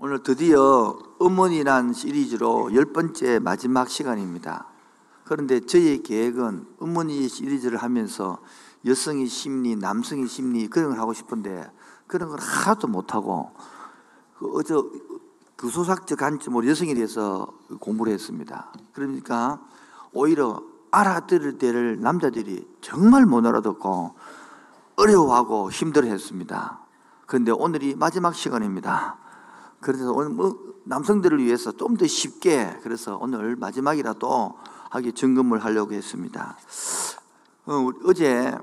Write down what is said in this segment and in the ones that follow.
오늘 드디어 음원이란 시리즈로 열 번째 마지막 시간입니다. 그런데 저희의 계획은 음원이 시리즈를 하면서 여성의 심리, 남성의 심리 그런 걸 하고 싶은데 그런 걸 하나도 못하고 그 어제 그 소삭적 관점으로 여성에 대해서 공부를 했습니다. 그러니까 오히려 알아들을 때를 남자들이 정말 못 알아듣고 어려워하고 힘들어했습니다. 그런데 오늘이 마지막 시간입니다. 그래서 오늘 뭐 남성들을 위해서 좀 더 쉽게 그래서 오늘 마지막이라도 하게 점검을 하려고 했습니다. 어, 어제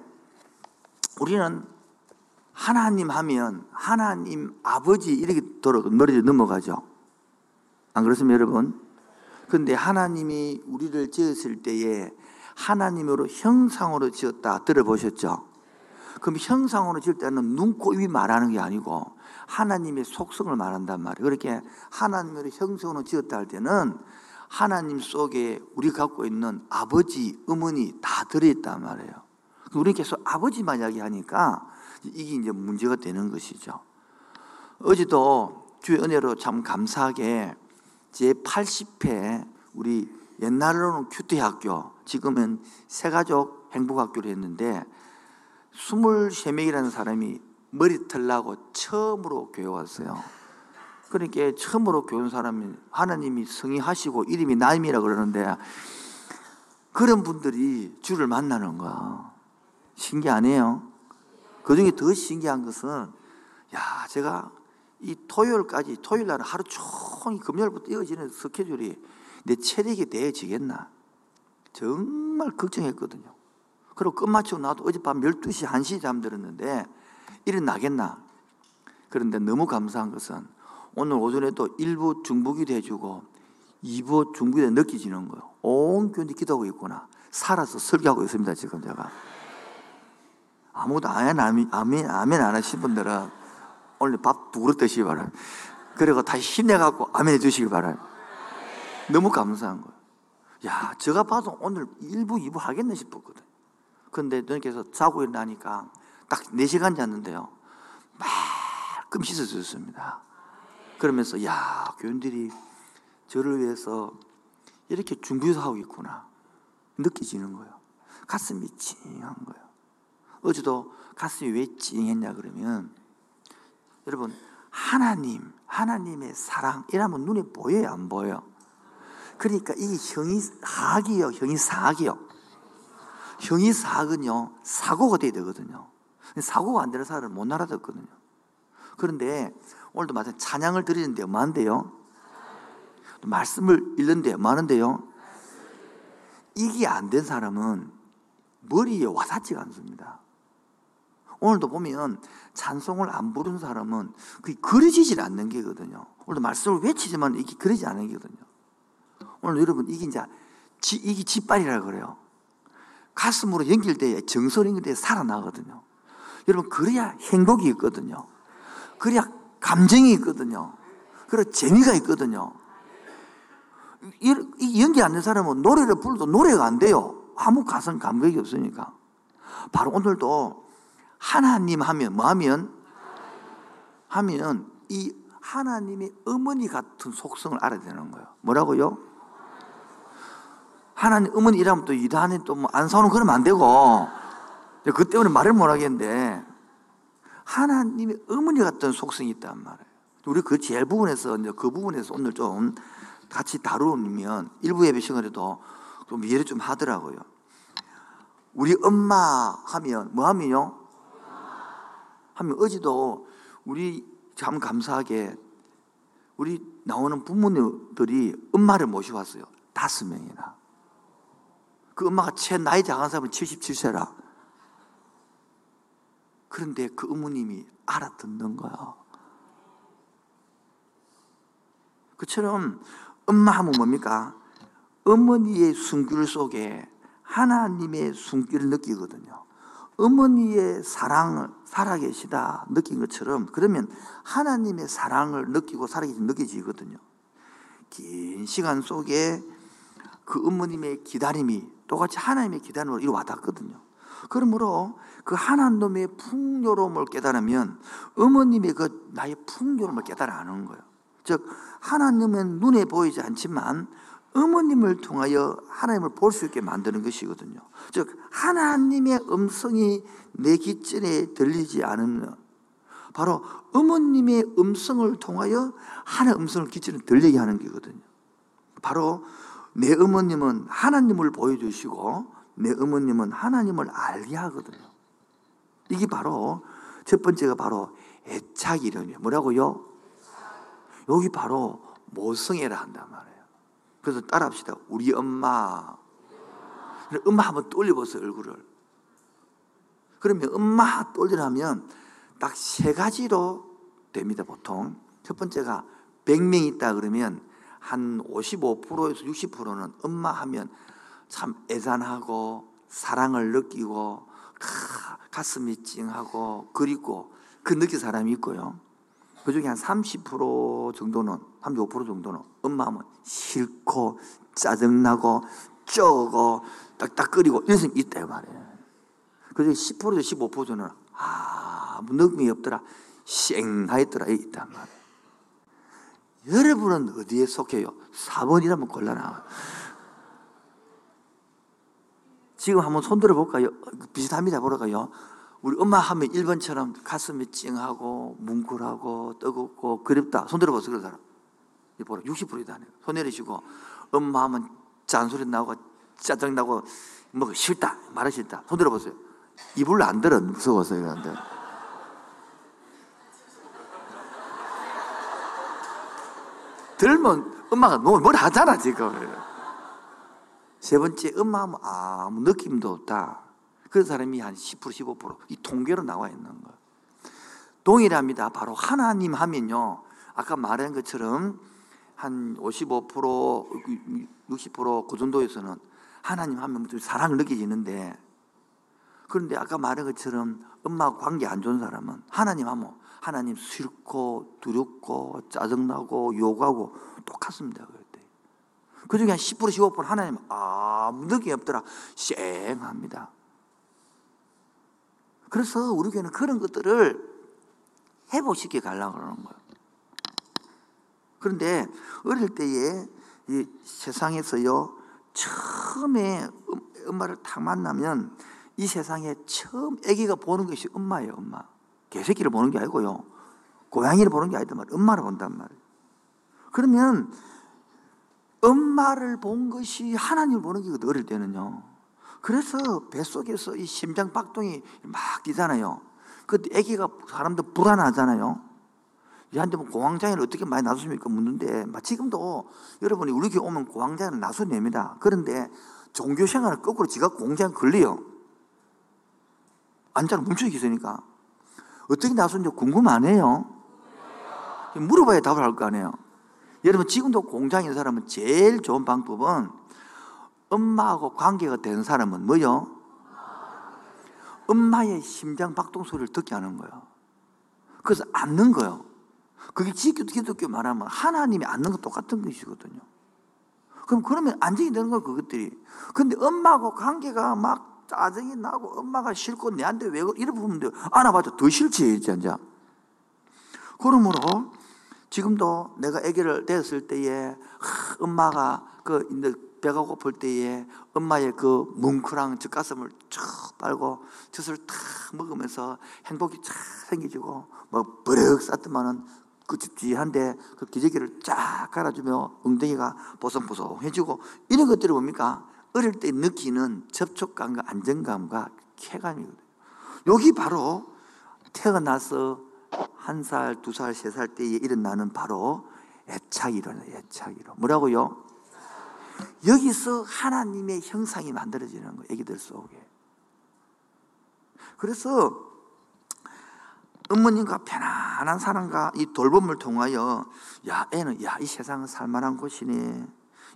우리는 하나님 하면 하나님 아버지 이렇게 돌아 머리에 넘어가죠. 안 그렇습니까, 여러분? 근데 하나님이 우리를 지었을 때에 하나님으로 형상으로 지었다 들어보셨죠? 그럼 형상으로 지을 때는 눈, 코, 입이 말하는 게 아니고 하나님의 속성을 말한단 말이에요. 그렇게 하나님으로 형성으로 지었다 할 때는 하나님 속에 우리 갖고 있는 아버지, 어머니 다 들어있단 말이에요. 우리 계속 아버지만 이야기하니까 이게 이제 문제가 되는 것이죠. 어제도 주의 은혜로 참 감사하게 제 80회 우리 옛날로는 큐티 학교, 지금은 새가족 행복학교를 했는데 23명이라는 사람이 머리 털라고 처음으로 교회 왔어요. 그러니까 처음으로 교회 온 사람이 하나님이 성의하시고 이름이 나임이라 그러는데 그런 분들이 주를 만나는 거야. 신기 아니에요? 그 중에 더 신기한 것은 야, 제가 이 토요일까지 토요일 날 하루 종일 금요일부터 이어지는 스케줄이 내 체력이 되어지겠나? 정말 걱정했거든요. 그리고 끝마치고 나도 어젯밤 12시, 1시 잠들었는데 일어나겠나? 그런데 너무 감사한 것은 오늘 오전에도 일부 중복이 돼주고 2부 중복이 느껴지는 거예요. 온 교회 기도하고 있구나. 살아서 설교하고 있습니다, 지금 제가. 아무도 아멘, 아멘, 아멘, 아멘 안 하신 분들은 오늘 밥 두 그릇 드시기 바랍니다. 그리고 다시 힘내갖고 아멘 해주시기 바랍니다. 너무 감사한 거예요. 야, 제가 봐도 오늘 1부, 2부 하겠네 싶었거든. 근데 너님께서 자고 일어나니까 딱 4시간 잤는데요. 말끔 씻어주셨습니다. 그러면서, 야, 교인들이 저를 위해서 이렇게 준비해서 하고 있구나. 느껴지는 거예요. 가슴이 찡한 거예요. 어제도 가슴이 왜 찡했냐 그러면, 여러분, 하나님, 하나님의 사랑, 이러면 눈에 보여요, 안 보여요? 그러니까 이게 형이 사학이요, 형이 사학이요. 형이 사학은요, 사고가 돼야 되거든요. 사고가 안 되는 사람을 못 알아듣거든요. 그런데 오늘도 마찬 찬양을 드리는데요, 많은데요. 말씀을 읽는데요, 많은데요. 이게 안 된 사람은 머리에 와닿지가 않습니다. 오늘도 보면 찬송을 안 부른 사람은 그게 그려지질 않는 게거든요. 오늘도 말씀을 외치지만 이게 그러지 않는 게거든요. 오늘 여러분 이게 이제 지, 이게 짓발이라 그래요. 가슴으로 연결돼 정서로 연결돼 살아나거든요. 여러분 그래야 행복이 있거든요. 그래야 감정이 있거든요. 그리고 재미가 있거든요. 이 연기 안 된 사람은 노래를 불러도 노래가 안 돼요. 아무 가성 감각이 없으니까. 바로 오늘도 하나님 하면 뭐 하면 하면 이 하나님의 어머니 같은 속성을 알아야 되는 거예요. 뭐라고요? 하나님 어머니 이라면 또 이단에 또안 사오는 그러면 안 되고 그 때문에 말을 못 하겠는데 하나님의 어머니 같은 속성이 있단 말이에요. 우리 그 제일 부분에서 이제 그 부분에서 오늘 좀 같이 다루면 일부 예배 시간에도 좀 이해를 좀 하더라고요. 우리 엄마 하면 뭐 하면요? 하면 어제도 우리 참 감사하게 우리 나오는 부모님들이 엄마를 모셔왔어요. 다섯 명이나. 그 엄마가 최 나이 작은 사람은 77세라. 그런데 그 어머님이 알아듣는 거야. 그처럼 엄마 하면 뭡니까? 어머니의 숨길 속에 하나님의 숨길을 느끼거든요. 어머니의 사랑을 살아계시다 느낀 것처럼 그러면 하나님의 사랑을 느끼고 살아계시 느껴지거든요. 긴 시간 속에 그 어머님의 기다림이 똑같이 하나님의 기다림으로 이리 와닿거든요. 그러므로 그 하나님의 풍요로움을 깨달으면 어머님의 그 나의 풍요로움을 깨달아 아는 거예요. 즉 하나님은 눈에 보이지 않지만 어머님을 통하여 하나님을 볼 수 있게 만드는 것이거든요. 즉 하나님의 음성이 내 귓전에 들리지 않으면 바로 어머님의 음성을 통하여 하나의 음성을 귓전에 들리게 하는 거거든요. 바로 내 어머님은 하나님을 보여주시고 내 어머님은 하나님을 알게 하거든요. 이게 바로 첫 번째가 바로 애착 이름이에요. 뭐라고요? 여기 바로 모성애라 한단 말이에요. 그래서 따라합시다. 우리 엄마. 엄마 한번 떠올려보세요, 얼굴을. 그러면 엄마 떠올리라면 딱 세 가지로 됩니다, 보통. 첫 번째가 100명 있다 그러면 한 55%에서 60%는 엄마 하면 참 애잔하고 사랑을 느끼고 가슴이 찡하고 그리고 그 느낀 사람이 있고요. 그 중에 한 30% 정도는, 35% 정도는 엄마 하면 싫고 짜증나고 쪼고 딱딱거리고 이런 사람이 있다 말이에요. 그 중에 10%에서 15%는 아무 느낌이 없더라. 쌩하였더라. 있단 말이에요. 여러분은 어디에 속해요? 4번이라면 곤란하 지금 한번 손 들어 볼까요? 비슷합니다. 보러가요. 우리 엄마 하면 1번처럼 가슴이 찡하고 뭉클하고 뜨겁고 그립다. 손 들어 보세요. 그런 사람. 이 보라 60%이다. 손 내리시고 엄마 하면 잔소리 나고 짜증나고 뭐 싫다. 말하 싫다. 손 들어 보세요. 이불 안 들어. 무서워서 그런데. 들면 엄마가 너무 뭘 하잖아 지금. 세 번째 엄마 하면 아무 느낌도 없다. 그런 사람이 한 10% 15%이 통계로 나와 있는 거예요. 동일합니다. 바로 하나님 하면요. 아까 말한 것처럼 한 55% 60%그 정도에서는 하나님 하면 좀 사랑을 느껴지는데 그런데 아까 말한 것처럼 엄마하고 관계 안 좋은 사람은 하나님 하면 하나님 싫고 두렵고 짜증나고 욕하고 똑같습니다. 그 중에 한 10% 15% 하나님 아무 느낌이 없더라. 쌩합니다. 그래서 우리 교회는 그런 것들을 회복시켜 가려고 그러는 거예요. 그런데 어릴 때에 이 세상에서요, 처음에 엄마를 딱 만나면 이 세상에 처음 아기가 보는 것이 엄마예요, 엄마. 개새끼를 보는 게 아니고요. 고양이를 보는 게 아니단 말이에요. 엄마를 본단 말이에요. 그러면 엄마를 본 것이 하나님을 보는 게거든, 어릴 때는요. 그래서 뱃속에서 이 심장 박동이 막 뛰잖아요. 그때 아기가 사람도 불안하잖아요. 얘한테 뭐 공황장애를 어떻게 많이 나섰습니까? 묻는데, 지금도 여러분이 우리 교회 오면 공황장애를 나서냅니다. 그런데 종교 생활을 거꾸로 지가 공장 걸려요. 앉아 멈춰 있으니까. 어떻게 나섰는지 궁금 안 해요? 물어봐야 답을 할 거 아니에요. 여러분, 지금도 있는 사람은 제일 좋은 방법은 엄마하고 관계가 된 사람은 뭐요? 엄마의 심장 박동 소리를 듣게 하는 거예요. 그래서 앉는 거예요. 그게 기독교 말하면 하나님이 앉는 거 똑같은 것이거든요. 그럼 그러면 안정이 되는 거예요, 그것들이. 근데 엄마하고 관계가 막 짜증이 나고 엄마가 싫고 내한테 왜 돼요. 안아봐도 더 싫지, 진짜. 그러므로 지금도 내가 아기를 데렸을 때에 엄마가 그 배가 고플 때에 엄마의 그 뭉클한 젖가슴을 쭉 빨고 젖을 탁 먹으면서 행복이 쫙 생기지고 뭐 버럭 쌌더만은 끄집지한데 그 기저귀를 쫙 갈아주며 엉덩이가 보송보송해지고 이런 것들이 뭡니까? 어릴 때 느끼는 접촉감과 안정감과 쾌감이거든요. 여기 바로 태어나서 한 살, 두 살, 세 살 때에 일어나는 바로 애착이로는 애착이로. 뭐라고요? 여기서 하나님의 형상이 만들어지는 거예요. 애기들 속에. 그래서 어머님과 편안한 사랑과 이 돌봄을 통하여 야 애는 야 이 세상은 살만한 곳이네.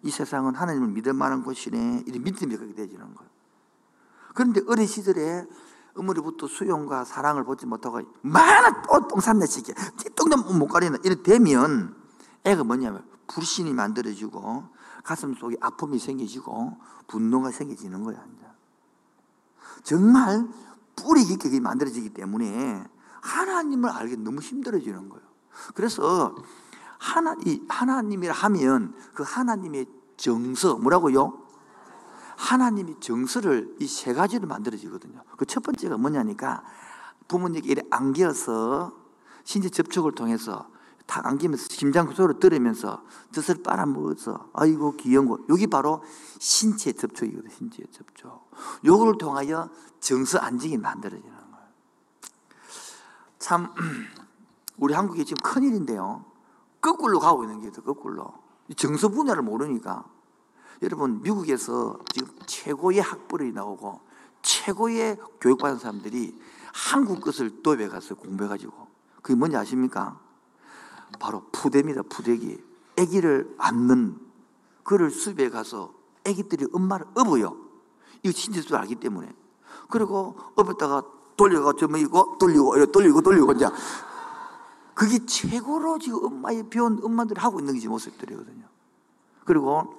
이 세상은 하나님을 믿을 만한 곳이네. 이런 믿음이 그렇게 되지는 거예요. 그런데 어린 시절에 어머니부터 수용과 사랑을 보지 못하고 많은 똥 샀네 시게 똥도 못 가리는 이렇게 되면 애가 뭐냐면 불신이 만들어지고 가슴 속에 아픔이 생기지고 분노가 생기지는 거야. 정말 뿌리 깊게 만들어지기 때문에 하나님을 알기 너무 힘들어지는 거예요. 그래서 하나, 이 하나님이라 하면 그 하나님의 정서, 뭐라고요? 하나님이 정서를 이 세 가지로 만들어지거든요. 그 첫 번째가 뭐냐니까 부모님께 이래 안겨서 신체 접촉을 통해서 탁 안기면서 심장 소리를 들으면서 젖을 빨아먹어서 아이고 귀여운 거 여기 바로 신체 접촉이거든요. 신체 접촉. 요걸 통하여 정서 안정이 만들어지는 거예요. 참 우리 한국이 지금 큰일인데요. 거꾸로 가고 있는 게 거꾸로. 정서 분야를 모르니까 여러분 미국에서 지금 최고의 학벌이 나오고 최고의 교육받은 사람들이 한국 것을 도입해 가서 공부해가지고. 그게 뭔지 아십니까? 바로 푸대입니다 푸대기. 아기를 안는 그를 수입해 가서 아기들이 엄마를 업어요. 이거 신지도 알기 때문에. 그리고 업었다가 돌려가 좀 이고 돌리고 돌리고 돌리고 이제. 그게 최고로 지금 엄마의 배운 엄마들이 하고 있는 게 모습들이거든요. 그리고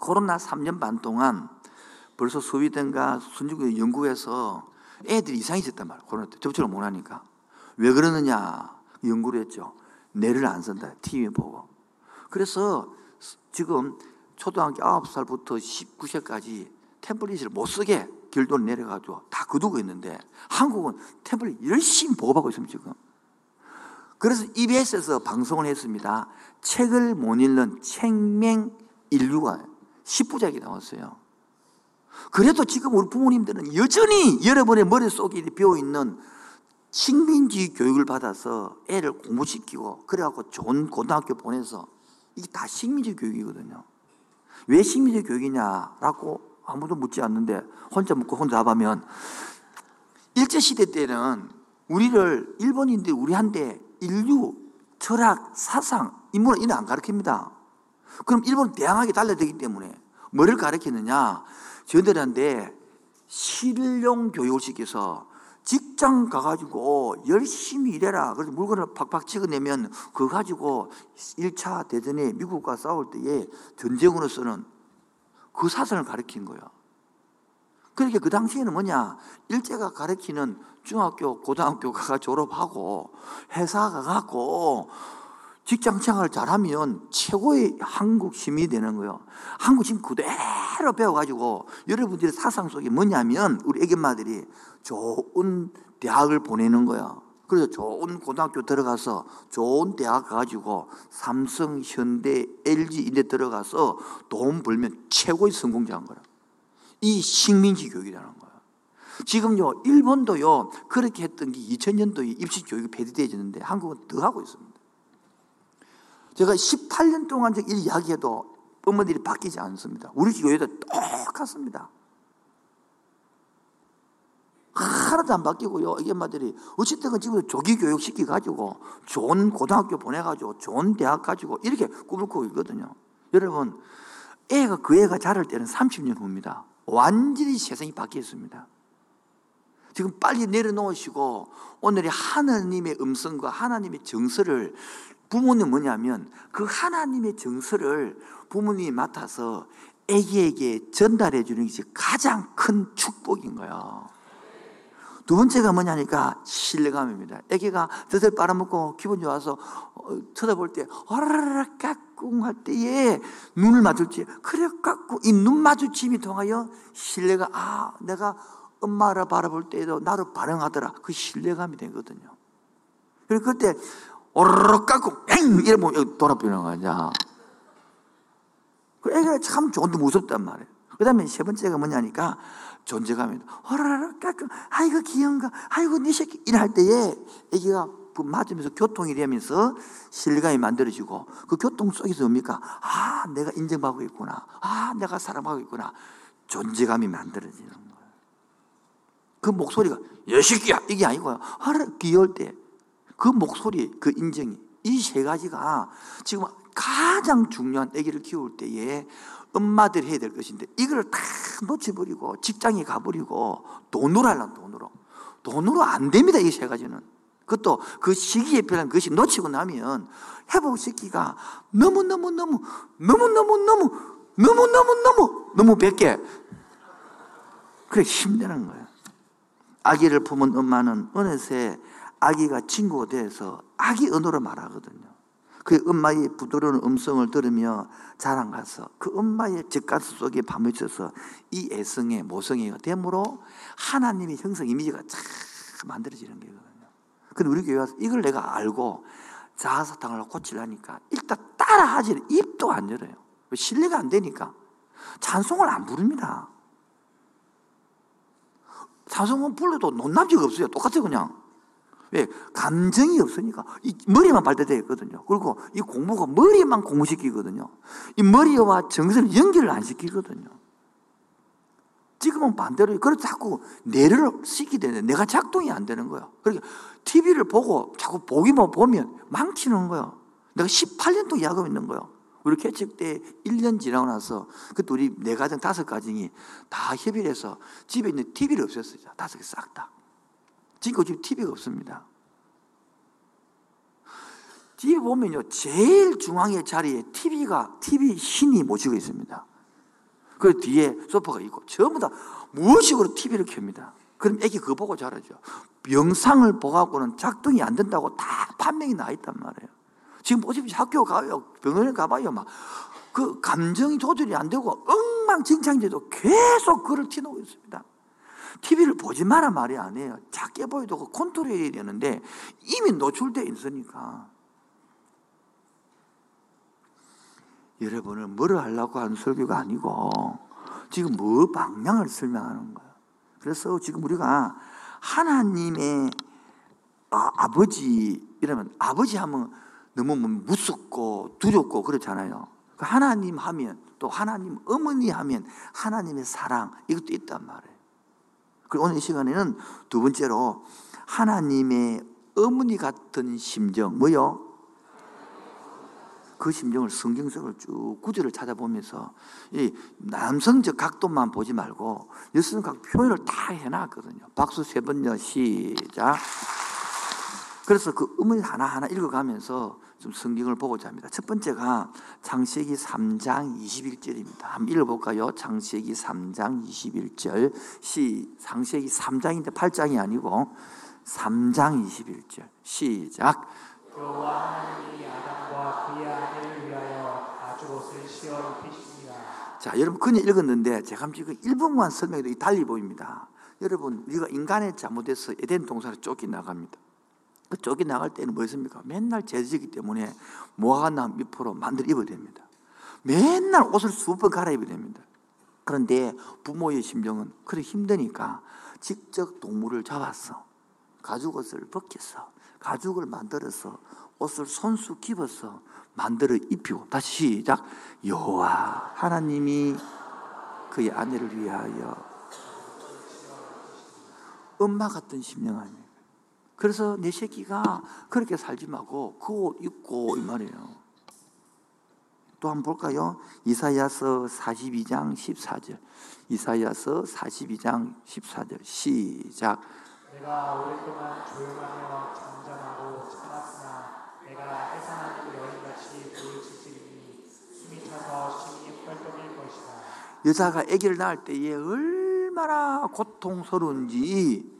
코로나 3년 반 동안 벌써 스위덴과 순중국 연구에서 애들이 이상이 있었단 말이에요. 코로나 때 접촉을 못 하니까. 왜 그러느냐 연구를 했죠. 뇌를 안 쓴다. TV 보고. 그래서 지금 초등학교 9살부터 19세까지 태블릿을 못 쓰게 길돈 내려가지고 다 거두고 있는데 한국은 태블릿 열심히 보고받고 있습니다, 지금. 그래서 EBS에서 방송을 했습니다. 책을 못 읽는 책맹 인류가 10부작이 나왔어요. 그래도 지금 우리 부모님들은 여전히 여러분의 머릿속에 비어있는 식민지 교육을 받아서 애를 공부시키고 그래갖고 좋은 고등학교 보내서 이게 다 식민지 교육이거든요. 왜 식민지 교육이냐라고 아무도 묻지 않는데 혼자 묻고 혼자 답하면 일제시대 때는 우리를 일본인들이 우리한테 인류, 철학, 사상, 인문을 이는 안 가르칩니다. 그럼 일본은 대항하게 달라되기 때문에 뭐를 가르치느냐? 저들한테 실용 교육을 시켜서 직장 가가지고 열심히 일해라. 그래서 물건을 팍팍 찍어내면 그거 가지고 1차 대전에 미국과 싸울 때에 전쟁으로서는 그 사상을 가르친 거예요. 그러니까 그 당시에는 뭐냐? 일제가 가르치는 중학교, 고등학교 가가 졸업하고 회사 가 갖고 직장 생활 잘하면 최고의 한국 시민이 되는 거예요. 한국 지금 그대로 배워가지고 여러분들의 사상 속에 뭐냐면 우리 애견마들이 좋은 대학을 보내는 거야. 그래서 좋은 고등학교 들어가서 좋은 대학 가가지고 삼성, 현대, LG 이데 들어가서 돈 벌면 최고의 성공자인 거야. 이 식민지 교육이라는 거야. 지금요, 일본도요, 그렇게 했던 게 2000년도에 입시 교육이 폐지되어졌는데 한국은 더 하고 있습니다. 제가 18년 동안 이 이야기해도 어머니들이 바뀌지 않습니다. 우리 교회도 똑같습니다. 하나도 안 바뀌고요. 이게 말들이 어쨌든 지금 조기 교육 시켜가지고 좋은 고등학교 보내가지고 좋은 대학 가지고 이렇게 꿈을 꾸고 있거든요. 여러분, 애가 그 애가 자랄 때는 30년 후입니다. 완전히 세상이 바뀌었습니다. 지금 빨리 내려놓으시고 오늘의 하나님의 음성과 하나님의 정서를 부모는 뭐냐면 그 하나님의 정서를 부모님이 맡아서 애기에게 전달해 주는 것이 가장 큰 축복인 거예요. 두 번째가 뭐냐니까 신뢰감입니다. 애기가 젖을 빨아먹고 기분 좋아서 어, 쳐다볼 때 어라라라 까꿍 할 때에 눈을 마주치 그래 까꿍 이 눈 마주침이 통하여 신뢰가 아 내가 엄마를 바라볼 때에도 나를 반응하더라 그 신뢰감이 되거든요. 그리고 그때 오르륵 깎고 엥 이러면 돌아버리는 거냐. 그 애가 참 좋은데 무섭단 말이에요. 그 다음에 세 번째가 뭐냐니까 존재감입니다. 오르륵 깎고 아이고 귀여운가 아이고 네 새끼 이럴 때에 애기가 그 맞으면서 교통이 되면서 신뢰감이 만들어지고 그 교통 속에서 뭡니까? 아 내가 인정받고 있구나. 아 내가 사랑하고 있구나. 존재감이 만들어지는. 그 목소리가 여새끼야 이게 아니고요. 아 귀여울 때 그 목소리, 그 인정이 이 세 가지가 지금 가장 중요한 아기를 키울 때에 엄마들이 해야 될 것인데 이걸 다 놓쳐버리고 직장에 가버리고 돈으로 하려면 돈으로. 돈으로 안 됩니다 이 세 가지는. 그것도 그 시기에 필요한 것이 놓치고 나면 회복시키기가 너무너무너무 너무너무너무 너무너무너무 너무 뵙게 그래 힘드는 거예요 아기를 품은 엄마는 어느새 아기가 친구가 돼서 아기 언어로 말하거든요. 그 엄마의 부드러운 음성을 들으며 자랑 가서 그 엄마의 젖가스 속에 파묻혀서 이 애성의 모성애가 됨으로 하나님의 형성 이미지가 참 만들어지는 거거든요. 근데 우리 교회 와서 이걸 내가 알고 자아사탕을 고치려니까 일단 따라하지 입도 안 열어요. 신뢰가 안 되니까. 찬송을 안 부릅니다. 찬송은 불러도 논남지가 없어요. 똑같아요, 그냥. 왜? 감정이 없으니까. 이 머리만 발달되어 있거든요. 그리고 이 공부가 머리만 공부시키거든요. 이 머리와 정신을 연결을 안 시키거든요. 지금은 반대로, 그래서 자꾸 뇌를 시키게 되는데 내가 작동이 안 되는 거야. 그러니까 TV를 보고 자꾸 보기만 보면 망치는 거야. 내가 18년 동안 야금 있는 거야. 우리 개척 때 1년 지나고 나서 그때 우리 네 가정 다섯 가정이 다 협의를 해서 집에 있는 TV를 없앴어요. 다섯 개 싹 다. 지금 그집 TV가 없습니다. 집에 보면요, 제일 중앙의 자리에 TV가, TV 신이 모시고 있습니다. 그 뒤에 소파가 있고, 전부 다 무엇식으로 TV를 켭니다. 그럼 애기 그거 보고 자라죠. 영상을 보고는 작동이 안 된다고 다 판명이 나 있단 말이에요. 지금 보십시오. 학교 가요. 병원에 가봐요. 막. 그 감정이 조절이 안 되고 엉망진창인데도 계속 그를 티놓고 있습니다. TV를 보지 마라 말이 아니에요. 작게 보여도 그 컨트롤해야 되는데 이미 노출되어 있으니까. 여러분을 뭐를 하려고 하는 설교가 아니고 지금 뭐 방향을 설명하는 거예요. 그래서 지금 우리가 하나님의 아, 버지 이러면 아버지 하면 너무 뭐 무섭고 두렵고 그렇잖아요. 그 하나님 하면 또 하나님 어머니 하면 하나님의 사랑 이것도 있단 말이에요. 그리고 오늘 이 시간에는 두 번째로 하나님의 어머니 같은 심정 뭐요? 그 심정을 성경 속을 쭉 구절을 찾아보면서 이 남성적 각도만 보지 말고 여성적 표현을 다 해놨거든요. 박수 세 번요 시작. 그래서 그 음을 하나 하나 읽어가면서 좀 성경을 보고자 합니다. 첫 번째가 창세기 3장 21절입니다. 한번 읽어볼까요? 창세기 3장 21절. 시, 창세기 3장인데 8장이 아니고 3장 21절. 시작. 자, 여러분 그냥 읽었는데 제가 지금 1분만 설명해도 달리 보입니다. 여러분 우리가 인간의 잘못에서 에덴 동산에 쫓겨 나갑니다. 그 쫓겨나갈 때는 뭐였습니까? 맨날 죄지기 때문에 모아나 미포로 만들어 입어야 됩니다. 맨날 옷을 수십 번 갈아입어야 됩니다. 그런데 부모의 심정은 그래 힘드니까 직접 동물을 잡았어. 가죽옷을 벗겼어. 가죽을 만들어서 옷을 손수 입어서 만들어 입히고 다시 시작 여호와 하나님이 그의 아내를 위하여 엄마 같은 심령 아니에요. 그래서 내 새끼가 그렇게 살지 말고 그 옷 입고 이 말이에요. 또 한번 볼까요? 이사야서 42장 14절. 이사야서 42장 14절. 시작. 내가 오랫동안 조용하며 잠잠하고 참았으나 내가 해산하는 여인같이 보여지리니 숨이 차서 심히 펄떡일 것이다. 여자가 아기를 낳을 때에 얼마나 고통스러운지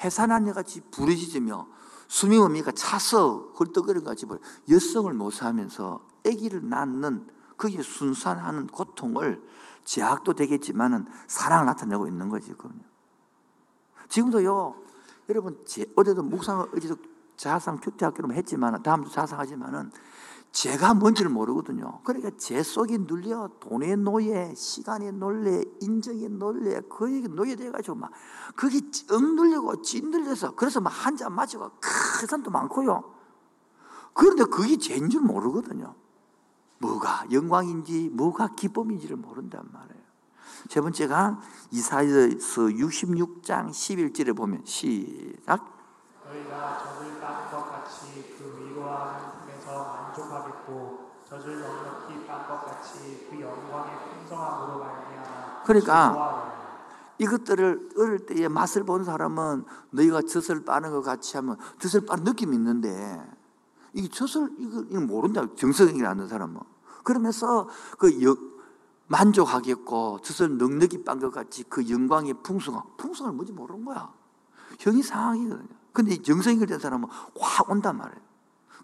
해산한 여같이 부르짖으며 숨이 뭡니까 차서 헐떡거리는 같이 여성을 모사하면서 아기를 낳는 그게 순산하는 고통을 제약도 되겠지만은 사랑을 나타내고 있는 거지 그럼요. 지금도요 여러분 제, 어제도 묵상을 어제도 자상 큐티학교로 했지만 다음도 자상하지만은 제가 뭔지를 모르거든요. 그러니까 제 속이 눌려 돈의 노예, 시간의 논래, 인정의 논래, 그에게 노예돼가지고 막 그게 억눌리고 찐들려서 그래서 막 한 잔 마시고 큰 사람도 많고요. 그런데 그게 죄인 줄 모르거든요. 뭐가 영광인지 뭐가 기쁨인지를 모른단 말이에요. 세 번째가 이사야서 66장 11절에 보면 시작 너희가 젖을 빤것 같이 그 위로하는 품에서 만족하겠고 젖을 넉넉히 빤것 같이 그 영광의 풍성함으로 말미암아 그러니까. 이것들을 어릴 때에 맛을 본 사람은 너희가 젖을 빠는 것 같이 하면 젖을 빠는 느낌이 있는데 이게 젖을 이거, 이거 모른다. 정성이 아는 사람은. 그러면서 그 여, 만족하겠고 젖을 넉넉히 빤 것 같이 그 영광의 풍성함 풍성을 뭔지 모르는 거야. 형이 상황이거든요. 근데 정성이 된 사람은 확 온단 말이에요.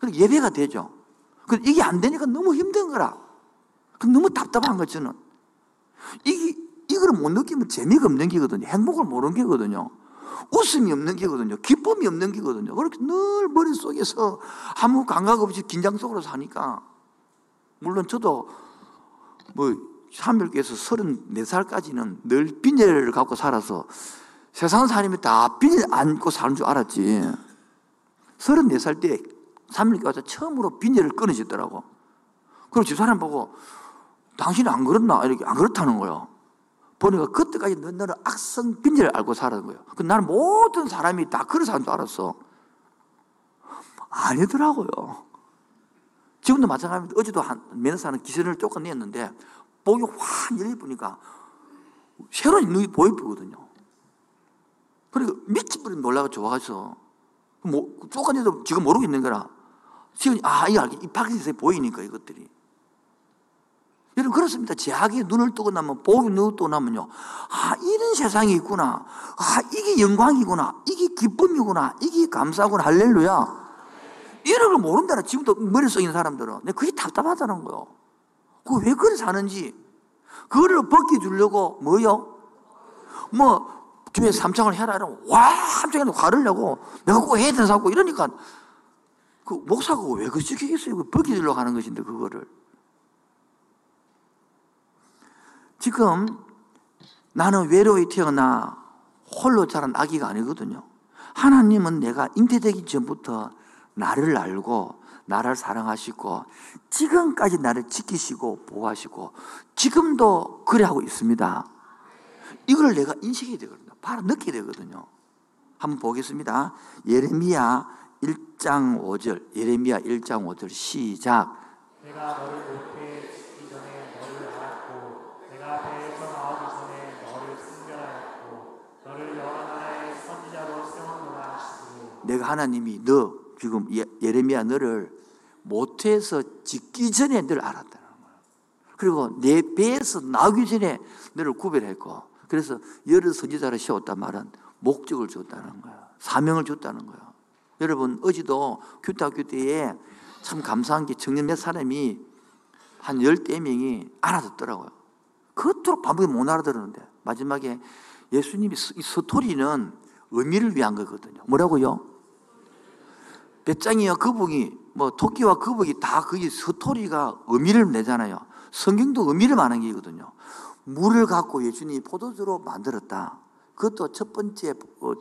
그리고 예배가 되죠. 그 이게 안 되니까 너무 힘든 거라. 그 너무 답답한 거 저는. 이게 이걸 못 느끼면 재미가 없는 게거든요. 행복을 모르는 게거든요. 웃음이 없는 게거든요. 기쁨이 없는 게거든요. 그렇게 늘 머릿속에서 아무 감각 없이 긴장 속으로 사니까 물론 저도 뭐 하나님께서 34살까지는 늘 빈혈을 갖고 살아서 세상 사람이 다 빈혈 안고 사는 줄 알았지. 34살 때 하나님께 와서 처음으로 빈혈을 끊어지더라고. 그리고 집사람 보고 당신은 안 그렇나? 이렇게 안 그렇다는 거예요. 보니까 그때까지 너, 너는 악성 빈혈을 알고 살았는 거예요. 그 나는 모든 사람이 다 그런 사람인 줄 알았어. 아니더라고요. 지금도 마찬가지입니다. 어제도 한, 면사는 기선을 쫓아냈는데, 목이 확 열려보니까, 새로운 눈이 보이거든요. 그러니까 미치버린 놀라가 좋아가지고, 뭐, 쫓아내도 지금 모르겠는 거라. 지금, 아, 이 알게, 이 밖에서 보이니까 이것들이. 여러분 그렇습니다. 제약에 눈을 뜨고 나면 복이 눈을 뜨고 나면요. 아 이런 세상이 있구나. 아 이게 영광이구나. 이게 기쁨이구나. 이게 감사구나. 할렐루야. 이런 걸 모른다는 지금도 머릿속에 있는 사람들은 그게 답답하다는 거요. 그왜 그래 사는지. 그거를 벗겨주려고 뭐요? 뭐 주에 삼창을 해라 이러면 와 삼창에도 화를 내고 내가 꼭 해야 되는 사고 이러니까 그 목사가 왜 그렇게겠어요? 벗겨주려고 하는 것인데 그거를. 지금 나는 외로이 태어나 홀로 자란 아기가 아니거든요. 하나님은 내가 잉태되기 전부터 나를 알고 나를 사랑하시고 지금까지 나를 지키시고 보호하시고 지금도 그래 하고 있습니다. 이걸 내가 인식이 되거든요. 바로 느끼게 되거든요. 한번 보겠습니다. 예레미야 1장 5절. 예레미야 1장 5절 시작. 내가 너를 모태에 짓기 전에 너를 알았고 내가 배에서 나오기 전에 너를 선별하였고 너를 여러 나라의 선지자로 세웠노라 내가 하나님이 너 지금 예- 예레미야 너를 모태에서 짓기 전에 너를 알았다는 거야. 그리고 내 배에서 나오기 전에 너를 구별했고 그래서 여러 선지자를 세웠단 말은 목적을 줬다는 거야. 사명을 줬다는 거야. 여러분 어제도 교탁교 때에 참 감사한 게 청년 몇 사람이 한 열대 명이 알아듣더라고요. 그토록 반복에 못 알아들었는데 마지막에 예수님이 이 서토리는 의미를 위한 거거든요. 뭐라고요? 배짱이와 거북이, 뭐 토끼와 거북이 다 그게 서토리가 의미를 내잖아요. 성경도 의미를 말하는 게거든요. 물을 갖고 예수님이 포도주로 만들었다. 그것도 첫 번째 어,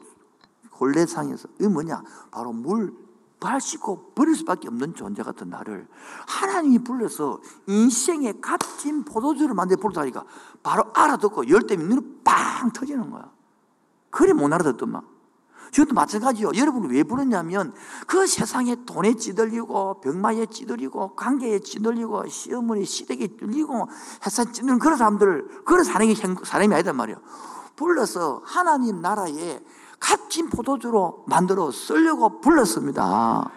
혼례상에서 이게 뭐냐? 바로 물 발씻고 버릴 수밖에 없는 존재 같은 나를 하나님이 불러서 인생의 값진 포도주를 만들어 부르다니까 바로 알아듣고 열대면 눈이 빵 터지는 거야. 그래 못 알아듣더만. 지금도 마찬가지요. 여러분이 왜 부르냐면 그 세상에 돈에 찌들리고 병마에 찌들리고 관계에 찌들리고 시어머니 시댁에 찔리고 회사 찌는 그런 사람들 그런 사람이 아니단 말이에요. 불러서 하나님 나라에 값진 포도주로 만들어 쓰려고 불렀습니다.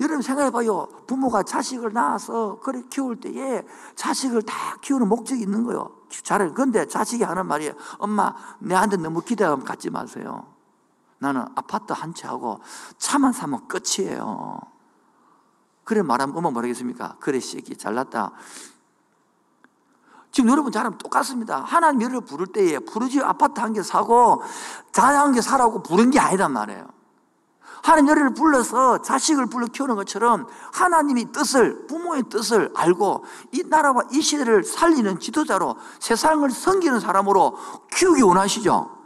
여러분 생각해봐요. 부모가 자식을 낳아서 그래 키울 때에 자식을 다 키우는 목적이 있는 거예요. 잘해. 근데 자식이 하는 말이에요. 엄마, 내한테 너무 기대감 갖지 마세요. 나는 아파트 한 채 하고 차만 사면 끝이에요. 그래 말하면 엄마 뭐라겠습니까? 그래, 새끼 잘났다. 지금 여러분 저랑 똑같습니다. 하나님 여를 부를 때에 부르지 아파트 한 개 사고 자녀 한 개 사라고 부른 게 아니란 말이에요. 하나님 너를 불러서 자식을 불러 키우는 것처럼 하나님이 뜻을, 부모의 뜻을 알고 이 나라와 이 시대를 살리는 지도자로 세상을 섬기는 사람으로 키우기 원하시죠?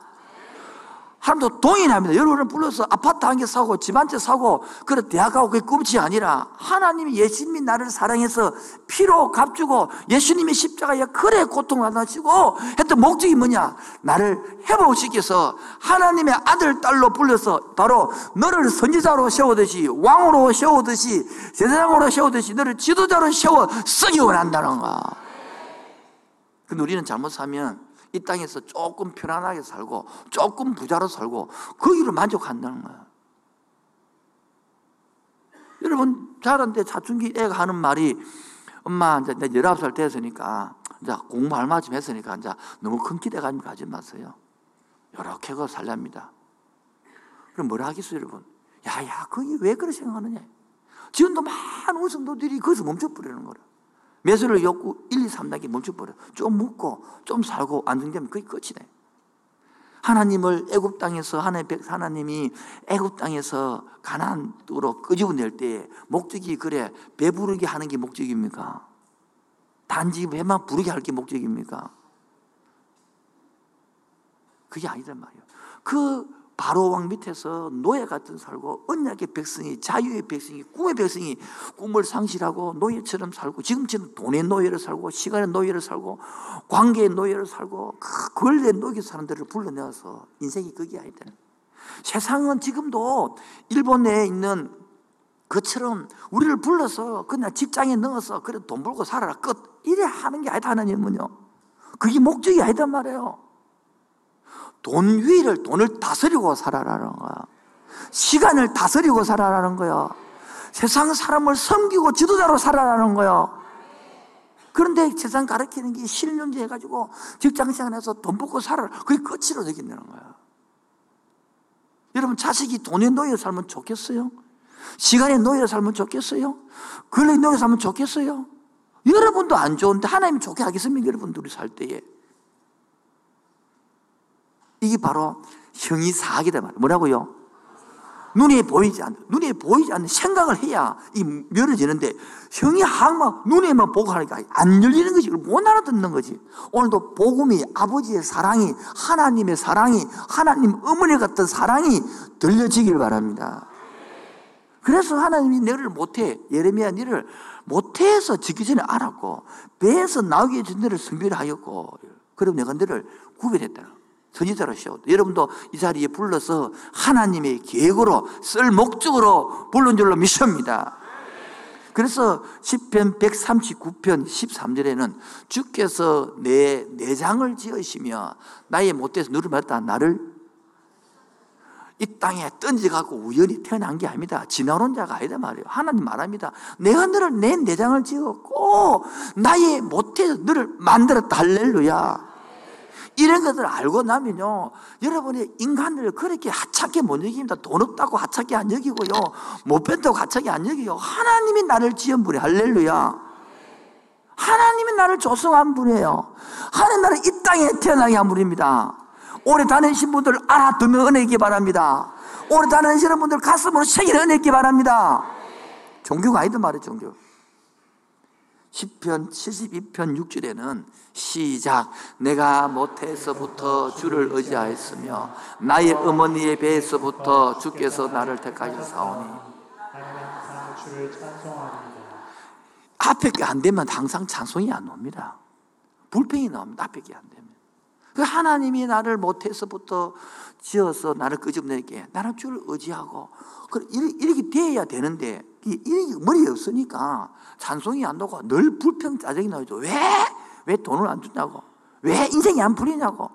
하나님도 동의합니다. 여러분을 불러서 아파트 한 개 사고 집 한 채 사고 그래 대학 가고 그게 꿈이 아니라 하나님이 예수님이 나를 사랑해서 피로 값주고 예수님이 십자가에 그래 고통을 받으시고 했던 목적이 뭐냐? 나를 회복시켜서 하나님의 아들 딸로 불러서 바로 너를 선지자로 세우듯이 왕으로 세우듯이 제사장으로 세우듯이 너를 지도자로 세워 쓰기 원한다는 거야. 근데 우리는 잘못 사면 이 땅에서 조금 편안하게 살고 조금 부자로 살고 거기로 만족한다는 거야. 여러분 자란데 사춘기 애가 하는 말이 엄마 이제 내 19살 됐으니까 이제 공부 얼마쯤 했으니까 이제 너무 큰 기대감 가지 마세요. 이렇게 그 살랍니다. 그럼 뭐라 하겠어요, 여러분? 야야, 그게 왜 그렇게 생각하느냐? 지금도 많은 우리 성도들이 거기서 멈춰버리는 거라. 매수를 욕구 1, 2, 3단계 멈춰버려. 좀 묵고, 좀 살고, 안정되면 그게 끝이네. 하나님을 애굽 땅에서 하나님 백 하나님이 애굽 땅에서 가나안으로 끄집어낼 때 목적이 그래 배부르게 하는 게 목적입니까? 단지 배만 부르게 할 게 목적입니까? 그게 아니란 말이에요. 그 바로 왕 밑에서 노예 같은 살고 언약의 백성이 자유의 백성이 꿈의 백성이 꿈을 상실하고 노예처럼 살고 지금처럼 돈의 노예를 살고 시간의 노예를 살고 관계의 노예를 살고 그 권리의 노예 사람들을 불러내어서 인생이 그게 아니다. 세상은 지금도 일본 내에 있는 그처럼 우리를 불러서 그냥 직장에 넣어서 그래 돈 벌고 살아라 끝 이래 하는 게 아니다 하나님은요. 그게 목적이 아니단 말이에요. 돈 위를 돈을 다스리고 살아라는 거야. 시간을 다스리고 살아라는 거야. 세상 사람을 섬기고 지도자로 살아라는 거야. 그런데 세상 가르치는 게 실년제 해가지고 직장생활에서 돈 벌고 살아라. 그게 끝으로 되겠다는 거야. 여러분 자식이 돈의 노예로 살면 좋겠어요? 시간의 노예로 살면 좋겠어요? 권력의 노예로 살면 좋겠어요? 여러분도 안 좋은데 하나님이 좋게 하겠습니까? 여러분들이 살 때에. 이게 바로 형이 사학이다 말이에요. 뭐라고요? 눈에 보이지 않는, 눈에 보이지 않는 생각을 해야 이 열어지는데 형이 항상 눈에만 보고 하니까 안 열리는 거지. 못 알아듣는 거지. 오늘도 복음이 아버지의 사랑이 하나님의 사랑이 하나님 어머니 같은 사랑이 들려지길 바랍니다. 그래서 하나님이 너를 못해 예레미야 너를 못해서 지기 전에 알았고 배에서 나오기 전에 너를 성별하였고 그럼 내가 너를 구별했다. 선지자로 세웠다. 여러분도 이 자리에 불러서 하나님의 계획으로 쓸 목적으로 불른 줄로 믿습니다. 그래서 10편 139편 13절에는 주께서 내 내장을 지으시며 나의 못돼서 누를 받다 나를 이 땅에 던져갖고 우연히 태어난 게 아닙니다. 지나온 자가 아니다 말이에요. 하나님 말합니다. 내가 너를 내 내장을 지었고 나의 못해서 너를 만들었다. 할렐루야. 이런 것들을 알고 나면요, 여러분의 인간을 그렇게 하찮게 못 여깁니다. 돈 없다고 하찮게 안 여기고요, 못 뺀다고 하찮게 안 여기요. 하나님이 나를 지은 분이 할렐루야. 하나님이 나를 조성한 분이에요. 하나님 나를 이 땅에 태어나게 한 분입니다. 오래 다니신 분들 알아두면 은혜 있기 바랍니다. 오래 다니시는 분들 가슴으로 새기는 은혜 있기 바랍니다. 종교가 아니든 말이에요, 종교. 10편 72편 6절에는 시작. 내가 모태에서부터 주를 의지하였으며 나의 어머니의 배에서부터 주께서 나를 택하셨사오니. 앞에 게 안 되면 항상 찬송이 안 옵니다. 불평이 나옵니다. 앞에 게 안 되면. 그 하나님이 나를 모태에서부터 지어서 나를 끄집내게 나는 주를 의지하고 그 이렇게 돼야 되는데 이렇게 머리에 없으니까 찬송이 안 나고 늘 불평 짜증이 나죠. 왜? 왜 돈을 안 주냐고? 왜 인생이 안 풀리냐고?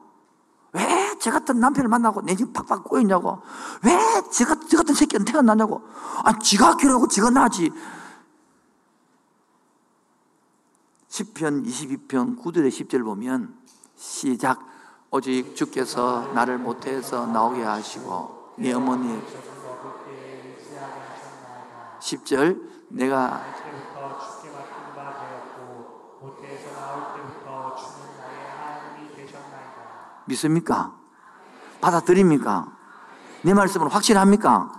왜 저 같은 남편을 만나고 내 집 팍팍 꼬였냐고? 왜 저 같은 새끼는 태어났냐고? 아 지가 결하고 지가 나지? 10편 22편 9절의 10절 보면 시작. 오직 주께서 나를 모태에서 나오게 하시고 네 어머니 10절. 내가 때부터 주께 맡긴 바 되었고 모태에서 나올 때부터 주는 나의 하나님이 되셨나이다. 믿습니까? 받아들입니까? 내 말씀은 확실합니까?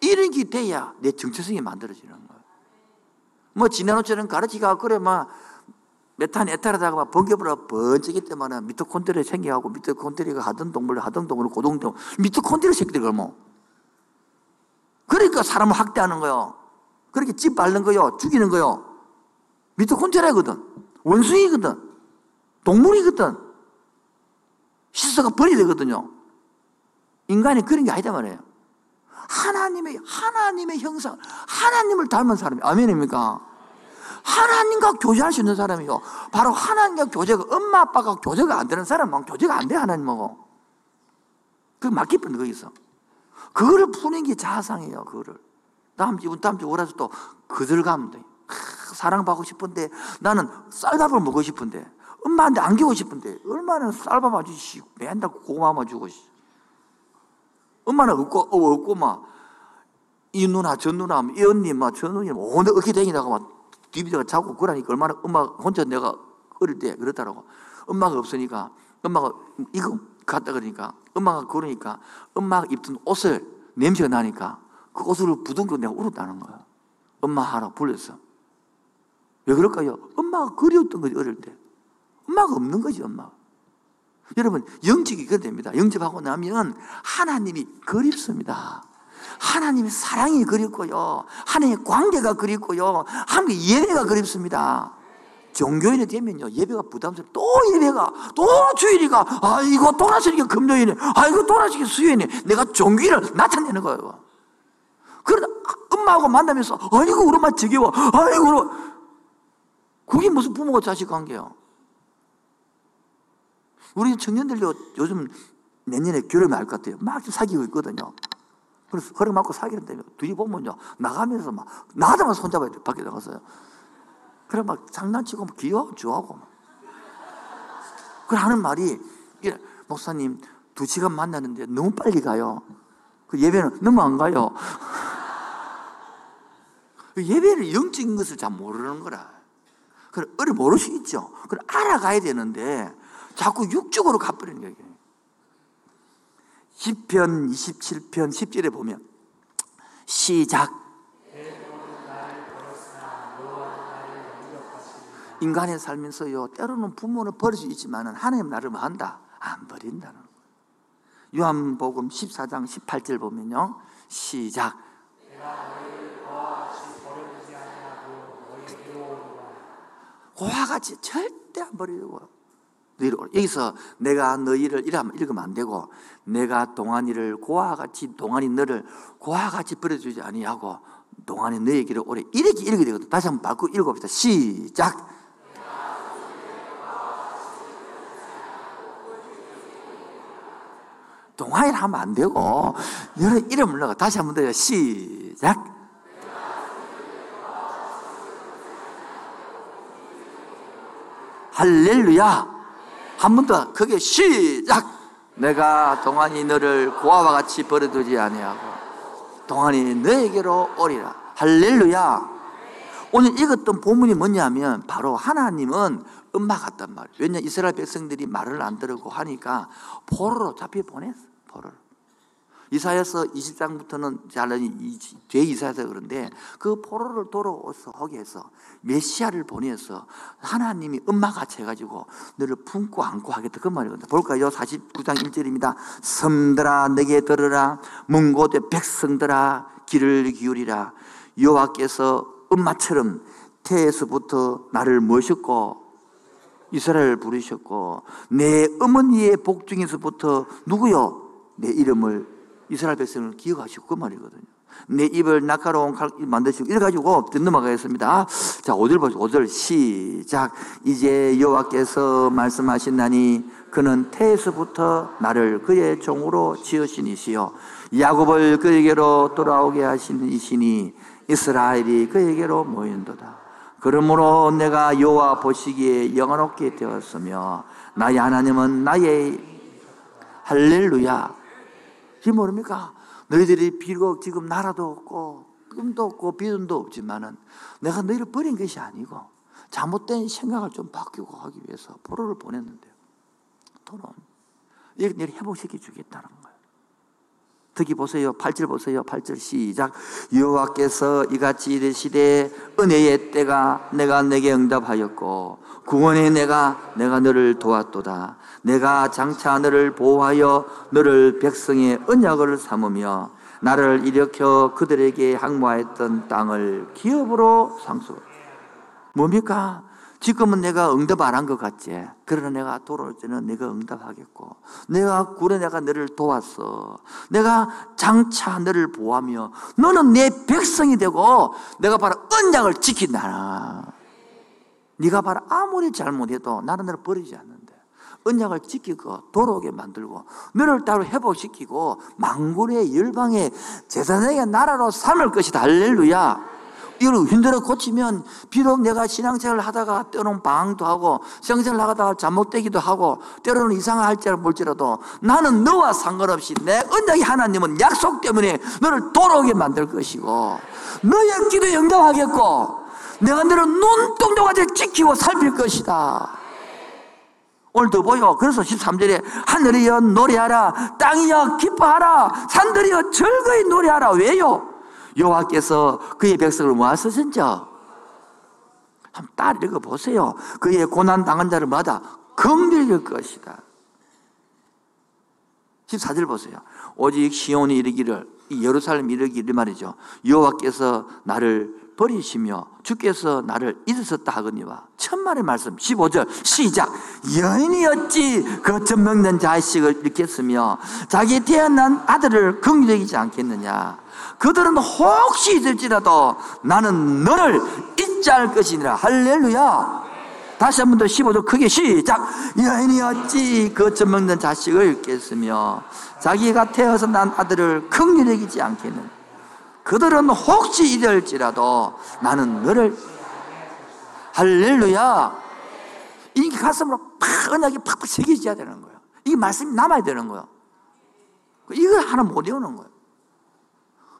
이런 게 돼야 내 정체성이 만들어지는 거예요. 뭐 지난번처럼 가르치가 그래 막 메탄 에탄하다가 막 번개불어 번쩍이 때문에 미토콘드리아 생겨가고 미토콘드리아가 하던 동물 하던 동물 고동동 미토콘드리아 새끼들 그뭐 그러니까 사람을 학대하는 거요. 그렇게 집 밟는 거요. 죽이는 거요. 미토콘드리아거든. 원숭이거든. 동물이거든. 시서가 버려야 되거든요. 인간이 그런 게 아니다 말이에요. 하나님의, 하나님의 형상, 하나님을 닮은 사람이, 아멘입니까? 하나님과 교제할 수 있는 사람이요. 바로 하나님과 교제가, 엄마, 아빠가 교제가 안 되는 사람은 교제가 안 돼, 하나님하고. 그 막히면 거기서. 그거를 푸는 게 자상이에요, 그거를. 다음 주, 다음 주 오라서 또 그들 가면 돼. 크, 사랑받고 싶은데 나는 쌀밥을 먹고 싶은데 엄마한테 안기고 싶은데 얼마나 쌀밥 아주시 맨날 고구마 주고 엄마는 없고 어, 없고 막이 누나 저 누나 이 언니 막저 누님 오늘 어깨 댕이다가 막 디비다가 자고 그러니까 얼마나 엄마 혼자 내가 어릴 때 그렇다라고. 엄마가 없으니까 엄마가 이거 갔다 그러니까 엄마가 그러니까 엄마가 입던 옷을 냄새가 나니까 그 옷을 부둥켜 내가 울었다는 거야. 엄마 하라 불렀어. 왜 그럴까요? 엄마가 그리웠던 거지 어릴 때 엄마가 없는 거지 엄마 여러분 영적이 그래 됩니다 영접하고 나면 하나님이 그립습니다 하나님의 사랑이 그립고요. 하나님의 관계가 그립고요. 하나님의 예배가 그립습니다. 종교인이 되면요. 예배가 부담스러워. 또 예배가, 또 주일이가, 아이고, 또 나서니까 금요일이네. 아이고, 또 나서니까 수요일이네. 내가 종교인을 나타내는 거예요. 그러다 엄마하고 만나면서, 아이고, 우리 엄마 지겨워. 아이고. 그게 무슨 부모가 자식 관계요? 우리 청년들도 요즘 내년에 결혼을 할 것 같아요. 막 사귀고 있거든요. 그래서 허락 맞고 사귀는 때문에 둘이 보면요. 나가면서 막, 나가자마자 손잡아야 돼. 밖에 나가서요. 그래 막 장난치고 막 귀여워, 좋아하고. 막. 그래 하는 말이, 목사님, 두 시간 만나는데 너무 빨리 가요. 그 예배는 너무 안 가요. 그 예배를 영적인 것을 잘 모르는 거라. 그래, 어려 모르시겠죠? 그래, 알아가야 되는데, 자꾸 육적으로 가버리는 거예요. 10편, 27편, 10절에 보면 시작 인간의 살면서요 때로는 부모는 버릴 수 있지만 하나님 나를 뭐 한다? 안 버린다는 거예요 요한복음 14장 18절 보면요 시작 고와 같이 절대 안 버리고 여기서 내가 너희를 이러면 읽으면 안 되고 내가 동안이를 고와 같이 동안이 너를 고와 같이 버려주지 아니하고 동안이 너에게로 오래 이렇게 읽어야 되거든. 다시 한번 바꾸고 읽어봅시다. 시작. 동안이를 하면 안 되고 여러 이름을 넣어. 다시 한번 더 시작. 할렐루야 한 번더 그게 시작! 내가 동안이 너를 고아와 같이 버려두지 아니하고 동안이 너에게로 오리라. 할렐루야! 오늘 읽었던 본문이 뭐냐면 바로 하나님은 엄마 같단 말이에요 왜냐 이스라엘 백성들이 말을 안 들으고 하니까 포로로 잡혀 보냈어 포로로 이사야서 20장부터는 잘라니 뒤에 이사야서 그런데 그 포로를 돌아오서 하게 해서 메시아를 보내서 하나님이 엄마같이 해가지고 너를 품고 안고 하겠다. 그 말이거든요 볼까요? 49장 1절입니다. 섬들아 내게 들으라. 먼 곳의 백성들아 귀를 기울이라. 여호와께서 엄마처럼 태에서부터 나를 모셨고 이스라엘을 부르셨고 내 어머니의 복중에서부터 누구요? 내 이름을 이스라엘 백성을 기억하시고 그 말이거든요. 내 입을 날카로운 칼 만드시고 이래가지고 넘어가겠습니다. 자, 5절 보시죠. 5절 시작. 이제 여호와께서 말씀하신다니 그는 태에서부터 나를 그의 종으로 지으신 이시요 야곱을 그에게로 돌아오게 하신 이시니 이스라엘이 그에게로 모인도다. 그러므로 내가 여호와 보시기에 영원롭게 되었으며 나의 하나님은 나의 할렐루야 이 모릅니까? 너희들이 비록 지금 나라도 없고 꿈도 없고 비전도 없지만은 내가 너희를 버린 것이 아니고 잘못된 생각을 좀 바뀌고 하기 위해서 포로를 보냈는데요. 토론. 이걸 회복시켜 주겠다는 거예요. 특히 보세요. 8절 보세요. 8절 시작. 여호와께서 이같이 이르시되 은혜의 때가 내가 내게 응답하였고 구원의 내가 내가 너를 도왔도다. 내가 장차 너를 보호하여 너를 백성의 언약을 삼으며 나를 일으켜 그들에게 항모하였던 땅을 기업으로 상수. 뭡니까? 지금은 내가 응답 안 한 것 같지. 그러나 내가 돌아올 때는 내가 응답하겠고, 내가 구래 내가 너를 도왔어. 내가 장차 너를 보호하며, 너는 내 백성이 되고, 내가 바로 언약을 지킨다. 네가 바로 아무리 잘못해도 나는 너를 버리지 않는데. 언약을 지키고 돌아오게 만들고 너를 따로 회복시키고 망군의 열방의 제사장의 나라로 삼을 것이다 할렐루야 이걸 힘들어 고치면 비록 내가 신앙생활을 하다가 때로는 방황도 하고 신앙생활을 하다가 잘못되기도 하고 때로는 이상한 할지 몰지라도 나는 너와 상관없이 내 언약의 하나님은 약속 때문에 너를 돌아오게 만들 것이고 너의 기도 영접하겠고 내가 너를 눈동자같이 지키고 살필 것이다. 오늘도 보여. 그래서 13절에 하늘이여 노래하라 땅이여 기뻐하라 산들이여 즐거이 노래하라 왜요? 여호와께서 그의 백성을 모아서신저 한번 딸 읽어 보세요. 그의 고난 당한 자를 마다 긍휼일 것이다. 14절 보세요. 오직 시온이 이르기를 예루살렘 이르기를 말이죠. 여호와께서 나를 버리시며 주께서 나를 잊으셨다 하거니와 천만의 말씀 15절 시작. 여인이 어찌 거점 먹는 자식을 잃겠으며 자기 태어난 아들을 긍휼히 않겠느냐. 그들은 혹시 잊을지라도 나는 너를 잊지 않을 것이니라. 할렐루야. 다시 한 번 더 15절 크게 시작. 여인이 어찌 거점 먹는 자식을 잃겠으며 자기가 태어서 난 아들을 긍휼히 여기지 않겠느냐 그들은 혹시 이럴지라도 나는 너를 할렐루야. 이게 가슴으로 팍 언약이 팍팍 새겨져야 되는 거예요. 이게 말씀이 남아야 되는 거예요. 이걸 하나 못 외우는 거예요.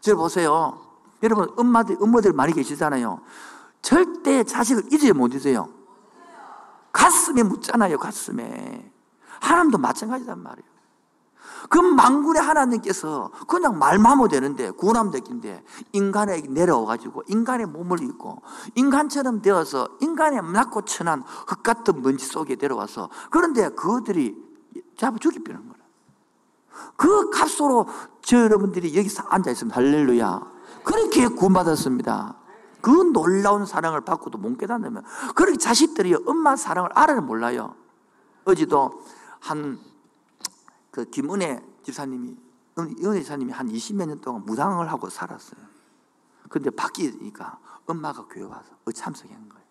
저 보세요. 여러분 엄마들 엄마들 많이 계시잖아요. 절대 자식을 잊지 못 잊어요. 가슴에 묻잖아요 가슴에. 하나님도 마찬가지단 말이에요 그 망군의 하나님께서 그냥 말만 하면 되는데 구원하면 되긴데 인간에게 내려와가지고 인간의 몸을 입고 인간처럼 되어서 인간의 낮고 천한 흙 같은 먼지 속에 내려와서 그런데 그들이 잡아 죽이려는 거라. 그 값으로 저 여러분들이 여기서 앉아있으면 할렐루야. 그렇게 구원받았습니다. 그 놀라운 사랑을 받고도 못 깨닫으면 그렇게 자식들이 엄마 사랑을 알아를 몰라요. 어제도 한 그 김은혜 집사님이 은혜 집사님이 한 20몇 년 동안 무당을 하고 살았어요. 근데 바뀌니까 엄마가 교회 와서 참석한 거예요.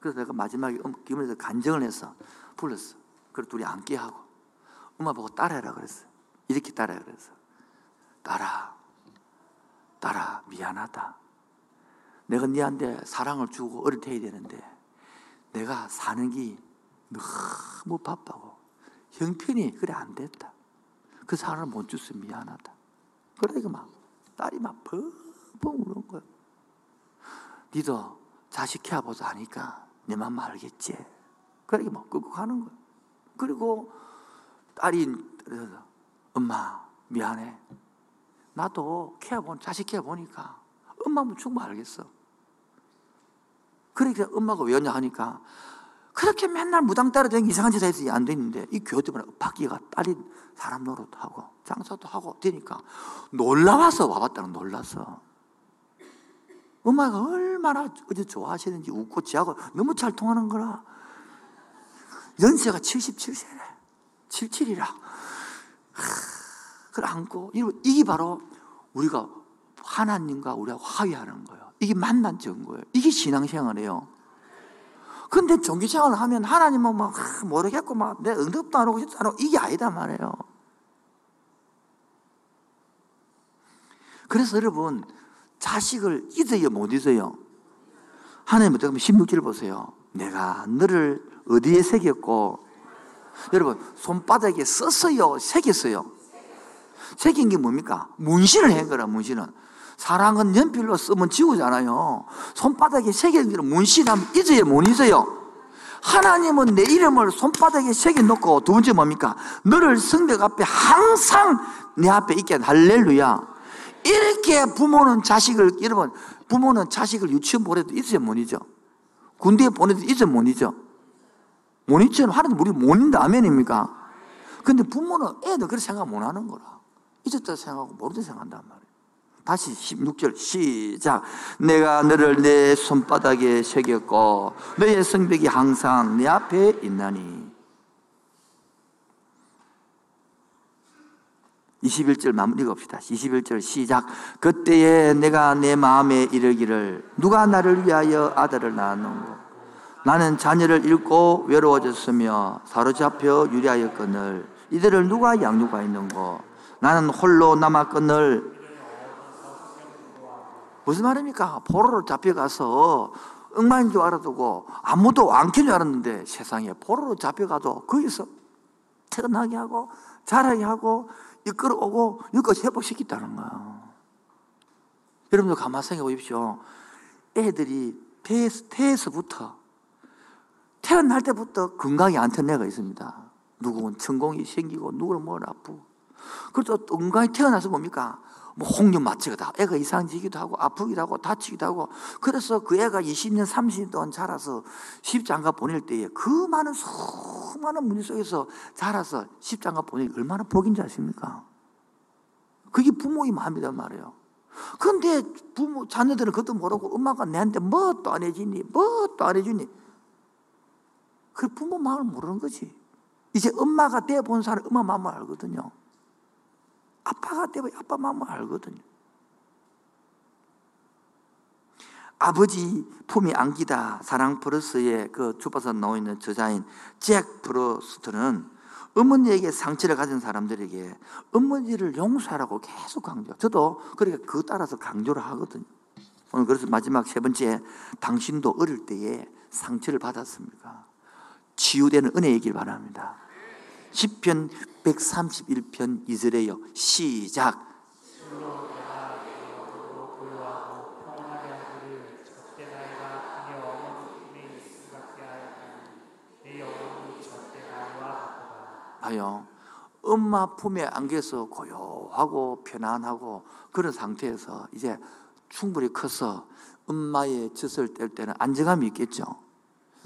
그래서 내가 마지막에 김은혜서 간증을 해서 불렀어. 그리고 둘이 앉게 하고 엄마 보고 따라해라 그랬어. 이렇게 따라해 그랬어. 따라, 따라 미안하다. 내가 네한테 사랑을 주고 어릴 때 해야 되는데 내가 사는 게 너무 바빠고 형편이 그래 안 됐다. 그 사람을 못 줬어 미안하다. 그러니까 막 딸이 막 펑펑 우는 거야. 니도 자식 키워보서 하니까 내맘 알겠지. 그러니까 막 끄고 가는 거야. 그리고 딸이 엄마 미안해. 나도 키워본 자식 키워보니까 엄마면 충분히 알겠어. 그러니까 엄마가 왜냐 하니까 그렇게 맨날 무당 따라다니는 이상한 짓 해서 안 되는데 이 교회 때문에 바퀴가 딸이 사람 노릇하고 장사도 하고 되니까 놀라워서 와봤다는 놀라서. 엄마가 얼마나 어제 좋아하시는지 웃고 지하고 너무 잘 통하는 거라. 연세가 77세래. 77이라. 그걸 안고 이게 바로 우리가 하나님과 우리가 화해하는 거예요. 이게 만난 증거예요. 이게 신앙생활이에요 근데 종교생활을 하면 하나님은 막 모르겠고 막 내 응답도 안 하고 안 하고 이게 아니다 말이에요. 그래서 여러분 자식을 잊어요 못 잊어요? 하나님 어떻게 하면 16절 보세요. 내가 너를 어디에 새겼고 여러분 손바닥에 썼어요 새겼어요? 새긴 게 뭡니까? 문신을 한 거라 문신은 사랑은 연필로 쓰면 지우잖아요. 손바닥에 새겨진 문신하면 잊어요, 못 잊어요? 하나님은 내 이름을 손바닥에 새겨놓고 두 번째 뭡니까? 너를 성벽 앞에 항상 내 앞에 있게 할렐루야. 이렇게 부모는 자식을, 여러분, 부모는 자식을 유치원 보내도 잊어요, 못 잊어? 군대에 보내도 잊어, 못 잊어? 못 잊죠? 하나님 우리 못 잊는다, 아멘입니까? 근데 부모는 애들 그렇게 생각 못 하는 거라. 잊었다 생각하고 모르다 생각한단 말이야. 다시 16절 시작. 내가 너를 내 손바닥에 새겼고 너의 성벽이 항상 내 앞에 있나니. 21절 마무리 읽읍시다. 21절 시작. 그때에 내가 내 마음에 이르기를 누가 나를 위하여 아들을 낳았는고 나는 자녀를 잃고 외로워졌으며 사로잡혀 유리하였거늘 이들을 누가 양육하였는고 나는 홀로 남았거늘 무슨 말입니까? 포로로 잡혀가서 엉망인 줄 알아두고 아무도 안 켜줄 줄 알았는데 세상에 포로로 잡혀가도 거기서 태어나게 하고 자라게 하고 이끌어오고 여기까지 회복시켰다는 거예요. 여러분들 가만 생각해 보십시오. 애들이 태에서, 태에서부터 태어날 때부터 건강이 안튼 애가 있습니다. 누구는 천공이 생기고 누구는 뭘 아프고 그래서 또 건강히 태어나서 뭡니까? 뭐 홍련 마취가 다 애가 이상지기도 하고 아프기도 하고 다치기도 하고 그래서 그 애가 20년 30년 동안 자라서 십장가 보낼 때에 그 많은 수많은 문제 속에서 자라서 십장가 보내기 얼마나 복인지 아십니까? 그게 부모의 마음이란 말이에요. 그런데 부모 자녀들은 그것도 모르고 엄마가 내한테 뭣도 안 해주니 뭣도 안 해주니 그 부모 마음을 모르는 거지. 이제 엄마가 돼본 사람 엄마 마음을 알거든요. 아빠가 되면 아빠 마음을 알거든요. 아버지 품이 안기다 사랑 프로스의 그 주파서 나와 있는 저자인 잭 프로스트는 어머니에게 상처를 가진 사람들에게 어머니를 용서하라고 계속 강조. 저도 그러니까 그 따라서 강조를 하거든요. 오늘 그래서 마지막 세 번째 당신도 어릴 때에 상처를 받았습니까? 치유되는 은혜이길 바랍니다. 10편 131편 이스레요 시작 봐요. 엄마 품에 안겨서 고요하고 편안하고 그런 상태에서 이제 충분히 커서 엄마의 젖을 뗄 때는 안정감이 있겠죠.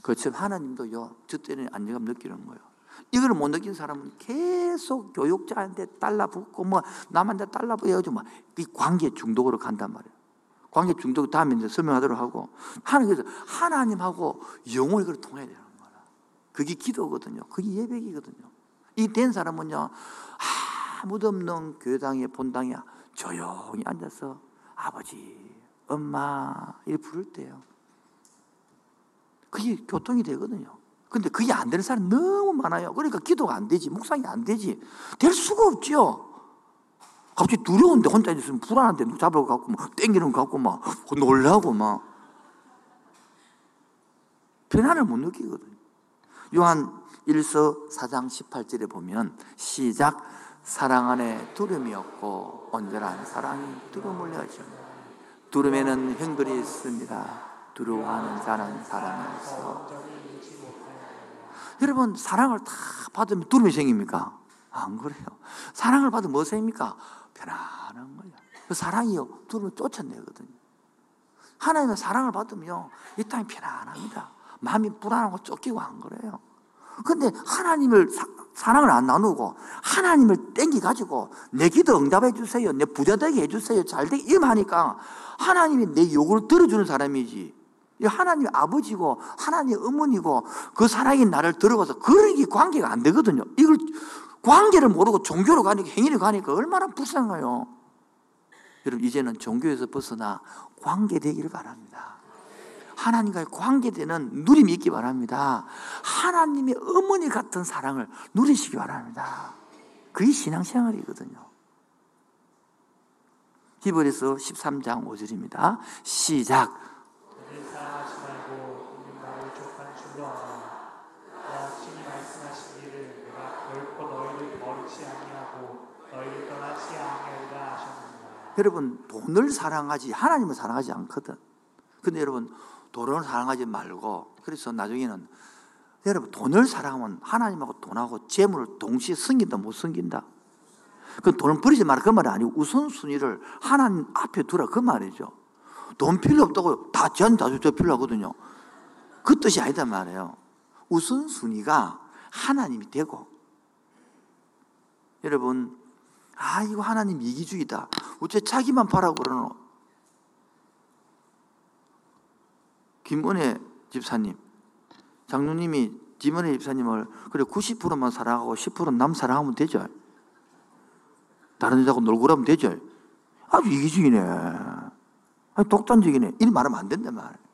그처럼 하나님도요, 젖 때는 안정감 느끼는 거예요. 이걸 못 느낀 사람은 계속 교육자한테 달라붙고 뭐 남한테 달라붙어가지고 막이 관계 중독으로 간단 말이에요. 관계 중독 다음에 이제 설명하도록 하고 하나님께서 하나님하고 영혼이 그걸 통해야 되는 거야. 그게 기도거든요. 그게 예배이거든요. 이 된 사람은요 아무도 없는 교회당에 본당에 조용히 앉아서 아버지, 엄마 이 부를 때요. 그게 교통이 되거든요. 근데 그게 안 되는 사람 너무 많아요. 그러니까 기도가 안 되지, 묵상이 안 되지. 될 수가 없죠. 갑자기 두려운데 혼자 있으면 불안한데 누구 잡으러 갖고 막 땡기는 것 같고 막 놀라고 막 편안을 못 느끼거든요. 요한 1서 4장 18절에 보면 시작 사랑 안에 두름이 없고 온전한 사랑이 두름을 내죠. 두름에는 형들이 있습니다. 두려워하는 자는 사랑이 없어. 여러분 사랑을 다 받으면 두름이 생깁니까? 안 그래요. 사랑을 받으면 뭐 생깁니까? 편안한 거예요. 그 사랑이요 두름을 쫓아내거든요. 하나님의 사랑을 받으면 이 땅이 편안합니다. 마음이 불안하고 쫓기고 안 그래요. 근데 하나님을 사, 랑을 안 나누고 하나님을 땡기 가지고 내 기도 응답해 주세요. 내 부자 되게 해 주세요. 잘 되게 임하니까 하나님이 내 요구를 들어주는 사람이지. 하나님 아버지고 하나님 어머니고 그 사랑이 나를 들어가서 그런 게 관계가 안 되거든요. 이걸 관계를 모르고 종교로 가니까 행위를 가니까 얼마나 불쌍해요. 여러분 이제는 종교에서 벗어나 관계 되기를 바랍니다. 하나님과의 관계되는 누림이 있기 바랍니다. 하나님의 어머니 같은 사랑을 누리시기 바랍니다. 그게 신앙생활이거든요. 히브리서 13장 5절입니다. 시작. 여러분 돈을 사랑하지 하나님을 사랑하지 않거든. 근데 여러분 돈을 사랑하지 말고 그래서 나중에는 여러분 돈을 사랑하면 하나님하고 돈하고 재물을 동시에 숨긴다 못 숨긴다. 그 돈을 버리지 말라 그 말이 아니고 우선순위를 하나님 앞에 두라 그 말이죠. 돈 필요 없다고 다 전, 다 저 필요 하거든요. 그 뜻이 아니다 말이에요. 우선순위가 하나님이 되고 여러분 아 이거 하나님 이기주의다. 어째 자기만 바라고 그러노? 김은혜 집사님, 장로님이 김은혜 집사님을 그래 90%만 사랑하고 10%남 사랑하면 되죠. 다른 여자하고 놀고 그러면 되죠. 아주 이기적이네. 아니, 독단적이네. 이리 말하면 안 된단 말. 이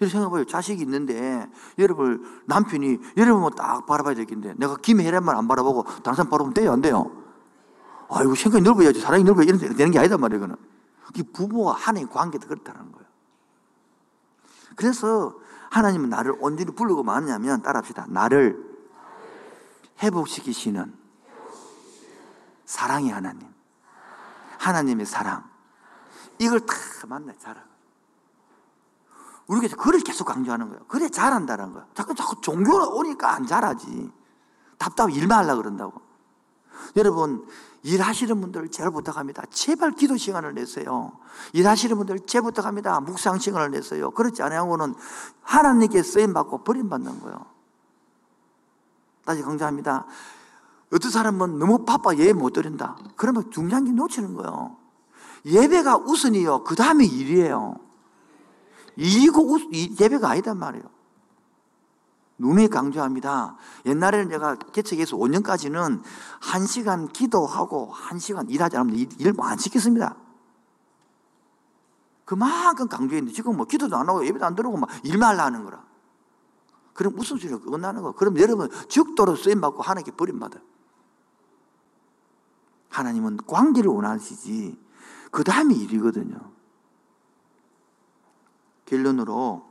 렇게 생각해봐요. 자식이 있는데, 여러분, 남편이, 여러분 딱 바라봐야 되겠는데, 내가 김혜란만 안 바라보고, 다른 사람 바라보면 돼요? 안 돼요? 아이고, 생각이 넓어야지. 사랑이 넓어야 이런 되는 게 아니다 말이에요, 그는. 그게 부모와 하나님 관계도 그렇다는 거예요. 그래서 하나님은 나를 온전히 부르고 마느냐면 따라합시다. 나를 회복시키시는 사랑의 하나님. 하나님의 사랑. 이걸 다 만나 자라. 우리가 그걸 계속 강조하는 거예요. 그래 잘한다는 거야. 자꾸 자꾸 종교가 오니까 안 잘하지. 답답해 일만 하려고 그런다고. 여러분 일하시는 분들 제발 부탁합니다. 제발 기도 시간을 내세요. 일하시는 분들 제발 부탁합니다. 묵상 시간을 내세요. 그렇지 않으면은 하나님께 쓰임 받고 버림받는 거예요. 다시 강조합니다. 어떤 사람은 너무 바빠 예배 못 드린다. 그러면 중요한 게 놓치는 거예요. 예배가 우선이요. 그 다음에 일이에요. 일이고 우- 이- 예배가 아니단 말이에요. 눈에 강조합니다. 옛날에는 내가 개척해서 5년까지는 한 시간 기도하고 한 시간 일하지 않으면 일- 일안 시켰습니다. 그만큼 강조했는데 지금 뭐 기도도 안 하고 예배도 안 들어오고 막 일만 하는 거라. 그럼 우선순위가 끝나는 거. 그럼 여러분 죽도록 쓰임 받고 하나님께 버림받아요. 하나님은 관계를 원하시지 그 다음에 일이거든요. 결론으로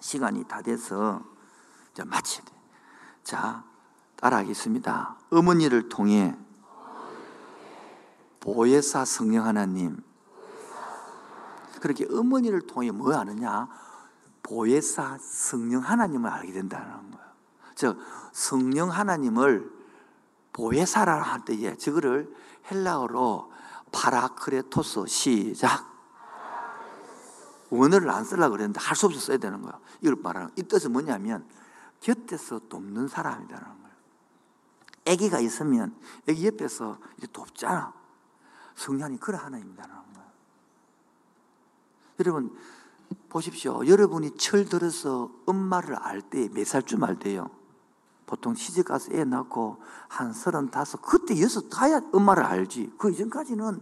시간이 다 돼서 마쳐야 돼. 자, 따라하겠습니다. 어머니를 통해 보혜사 성령 하나님. 그렇게 어머니를 통해 뭐 아느냐? 보혜사 성령 하나님을 알게 된다는 거예요. 즉, 성령 하나님을 보혜사라 할 때에 저거를 헬라어로 파라크레토스 시작. 원어를 안 쓰려고 그랬는데 할 수 없어 써야 되는 거야. 이걸 말하는 이 뜻은 뭐냐면 곁에서 돕는 사람이라는 거예요. 아기가 있으면 아기 옆에서 이제 돕잖아. 성령이 그런 하나님이라는 거예요. 여러분 보십시오. 여러분이 철 들어서 엄마를 알 때 몇 살쯤 알 때요? 보통 시집 가서 애 낳고 한 서른다섯 그때 여섯 가야 엄마를 알지. 그 이전까지는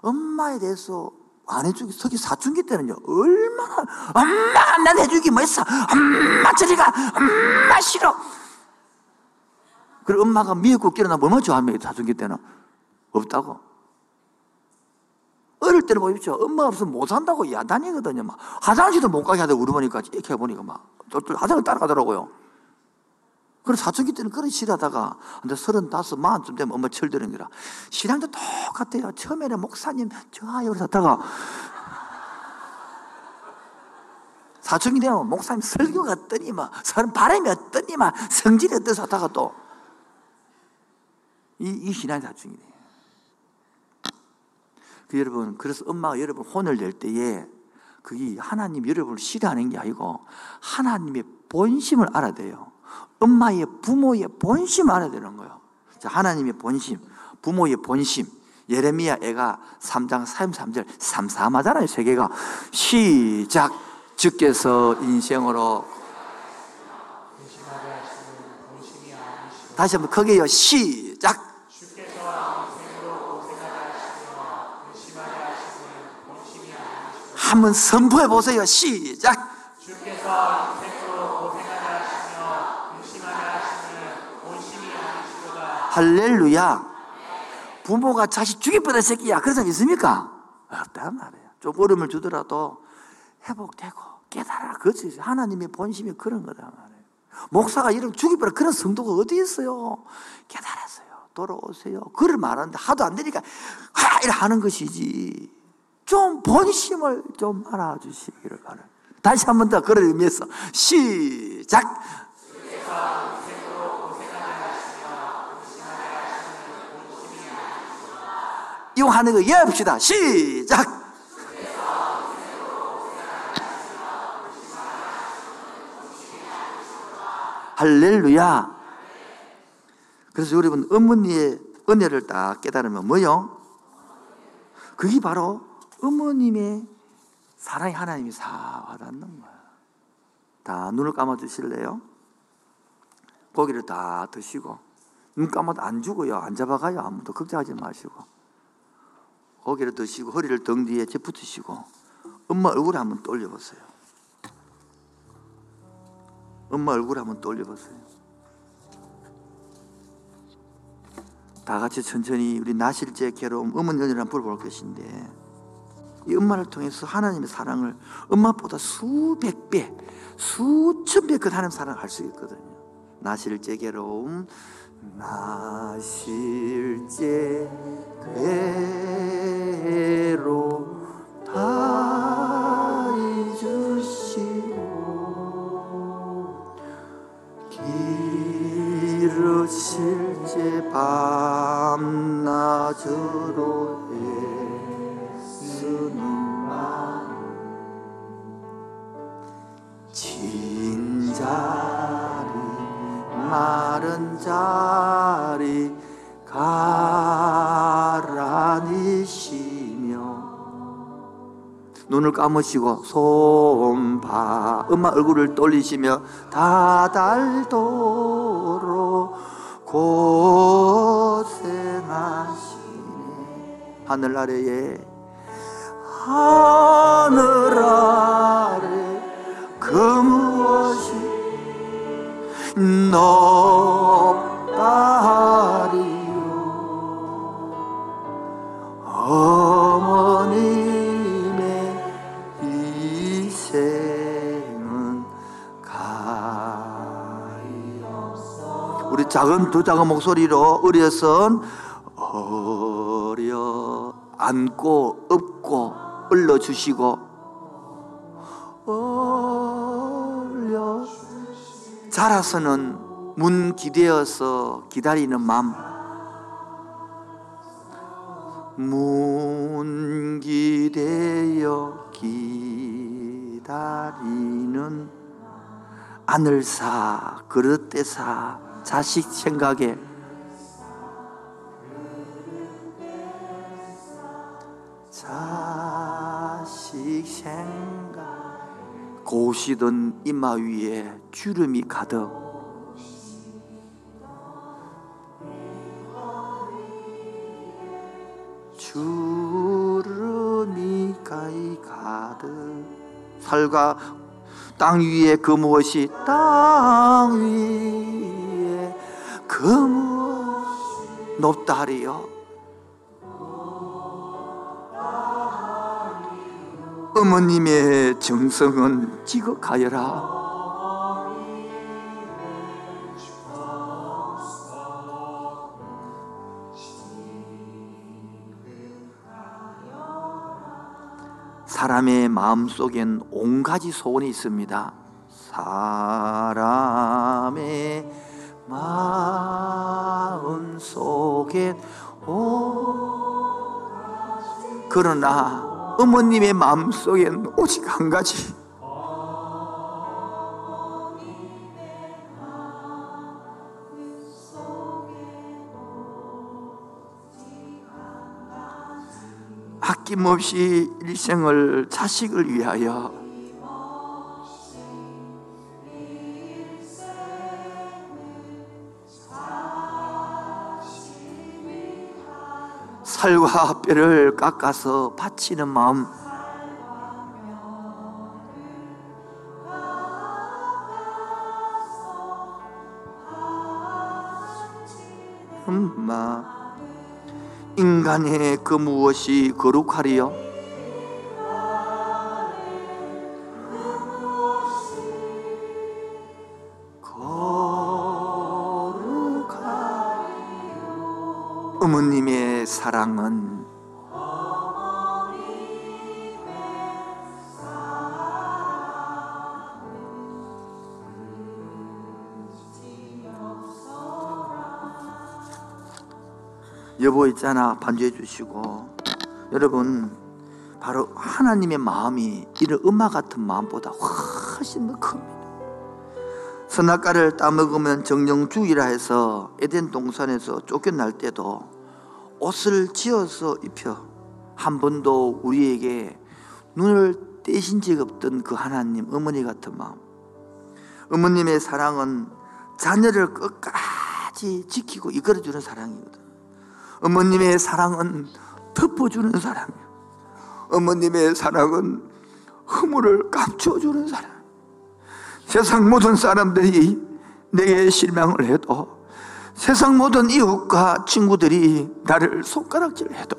엄마에 대해서 안 해주기 서기 사춘기 때는요 얼마나 엄마 난 해주기 뭐 했어? 엄마 저리 가 엄마 싫어. 그리고 엄마가 미역국 끓여나 얼마나 좋아합니까 사춘기 때는. 없다고. 어릴 때는 보십시오. 엄마 없으면 못 산다고 야단이거든요 막. 화장실도 못 가게 하다 우리 보니까. 이렇게 해보니까 막. 똘똘 화장을 따라가더라고요 그래서 사춘기 때는 그런 싫어하다가 근데 서른다섯 마흔쯤 되면 엄마 철드는 거라. 신앙도 똑같아요. 처음에는 목사님 좋아요 그래서 하다가 사춘기 되면 목사님 설교가 어떠니만 사람 바람이 어떠니만 성질이 어떠서 하다가 또 이, 이 신앙이 사춘기 돼요. 그 여러분 그래서 엄마가 여러분 혼을 낼 때에 그게 하나님 여러분을 싫어하는 게 아니고 하나님의 본심을 알아야 돼요 엄마의 부모의 본심을 알아야 되는 거예요. 자, 하나님의 본심 부모의 본심. 예레미야 애가 3장 33절 삼삼하잖아요 세 개가. 시작! 주께서 인생으로 다시 한번 크게요. 시작! 한번 선포해 보세요. 시작 주께서 인생으로 고생하게 하시며 의심하게 하시는 본심이 아니시도다 할렐루야. 부모가 자식 죽일 뻔한 새끼야. 그런 사람 있습니까? 없단 말이에요. 좀 어려움을 주더라도 회복되고 깨달아. 그것이 하나님의 본심이 그런 거다 말이에요. 목사가 이런 죽일 뻔한 그런 성도가 어디 있어요? 깨달았어요. 돌아오세요. 그를 말하는데 하도 안 되니까 하! 이래 하는 것이지. 좀 본심을 좀 알아주시기를 바랍니다. 다시 한 번 더 그런 의미에서 시작 이용하는 거 이해합시다. 시작. 할렐루야. 그래서 여러분 어머니의 은혜를 딱 깨달으면 뭐요? 그게 바로 어머님의 사랑이 하나님이 다 와닿는 거야. 다 눈을 감아 주실래요? 고기를 다 드시고 눈 감아도 안 죽어요. 안 잡아가요. 아무도 걱정하지 마시고. 고개를 드시고 허리를 등 뒤에 재붙이시고 엄마 얼굴에 한번 떠올려보세요. 엄마 얼굴에 한번 떠올려보세요. 다 같이 천천히 우리 나실제 괴로움 한번 불어볼 것인데 이 엄마를 통해서 하나님의 사랑을 엄마보다 수백 배, 수천 배그 하나님 사랑을 할 수 있거든요. 나 실제 괴로움, 나 실제 괴로움 다 잊으시고 길으실제 밤낮으로 애쓰는 마음 진자리 마른 자리 가라니시며 눈을 감으시고 손바 엄마 얼굴을 돌리시며 다 달도록 고생하시네. 하늘 아래에 하늘 아래 그 무엇이 높다리요. 어머님의 희생은 가요 우리 작은 두 작은 목소리로 어려선 어려 안고 업고 올려주시고. 올려 자라서는 문 기대어서 기다리는 맘. 문 기대어 기다리는 아늘사 그릇대사 자식 생각에 자식 생각 고시던 이마 위에 주름이 가득. 주름이 가이 가득. 살과 땅 위에 그 무엇이 땅 위에 그 무엇이 높다리요 어머님의 정성은 지극하여라 사람의 마음 속엔 온 가지 소원이 있습니다. 사람의 마음 속엔 오 그러나 어머님의 마음 속엔 오직 한 가지. 아낌없이 일생을 자식을 위하여 살과 뼈를 깎아서 바치는 마음 엄마 인간의 그 무엇이 거룩하리요? 사랑은 여보 있잖아 반주해 주시고. 여러분 바로 하나님의 마음이 이런 음악 같은 마음보다 훨씬 더 큽니다. 선악과를 따먹으면 정령주의라 해서 에덴 동산에서 쫓겨날 때도 옷을 지어서 입혀 한 번도 우리에게 눈을 떼신 적 없던 그 하나님 어머니 같은 마음 어머님의 사랑은 자녀를 끝까지 지키고 이끌어주는 사랑이거든 어머님의 사랑은 덮어주는 사랑이에요. 어머님의 사랑은 허물을 감춰주는 사랑. 세상 모든 사람들이 내게 실망을 해도 세상 모든 이웃과 친구들이 나를 손가락질 해도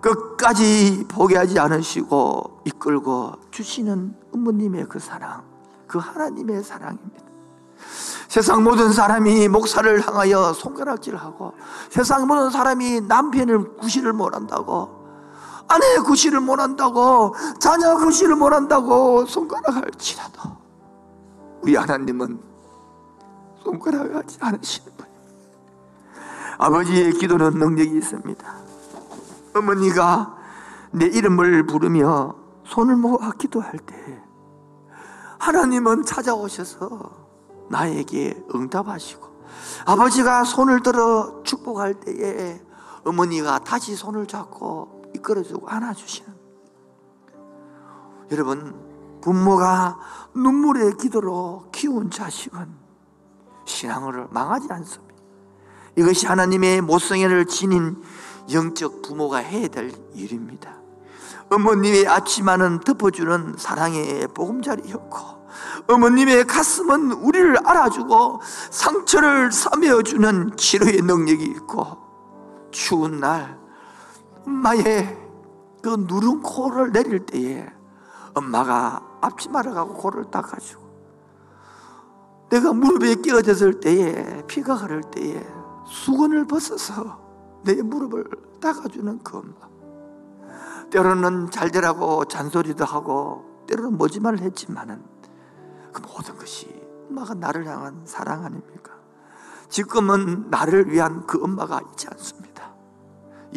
끝까지 포기하지 않으시고 이끌고 주시는 어머님의 그 사랑, 그 하나님의 사랑입니다. 세상 모든 사람이 목사를 향하여 손가락질하고 세상 모든 사람이 남편을 구실을 못한다고 아내 구실을 못한다고 자녀 구실을 못한다고 손가락을 치라도 우리 하나님은 손가락을 하지 않으시는 분 아버지의 기도는 능력이 있습니다. 어머니가 내 이름을 부르며 손을 모아 기도할 때 하나님은 찾아오셔서 나에게 응답하시고 아버지가 손을 들어 축복할 때에 어머니가 다시 손을 잡고 이끌어주고 안아주시는 여러분 부모가 눈물의 기도로 키운 자식은 신앙을 망하지 않습니다. 이것이 하나님의 모성애를 지닌 영적 부모가 해야 될 일입니다. 어머님의 아침마는 덮어주는 사랑의 보금자리였고 어머님의 가슴은 우리를 알아주고 상처를 싸매어주는 치료의 능력이 있고 추운 날 엄마의 그 누른 코를 내릴 때에 엄마가 앞치마를 가고 코를 닦아주고 내가 무릎에 끼어졌을 때에 피가 흐를 때에 수건을 벗어서 내 무릎을 닦아주는 그 엄마 때로는 잘 되라고 잔소리도 하고 때로는 모지말을 했지만은 그 모든 것이 엄마가 나를 향한 사랑 아닙니까? 지금은 나를 위한 그 엄마가 있지 않습니다.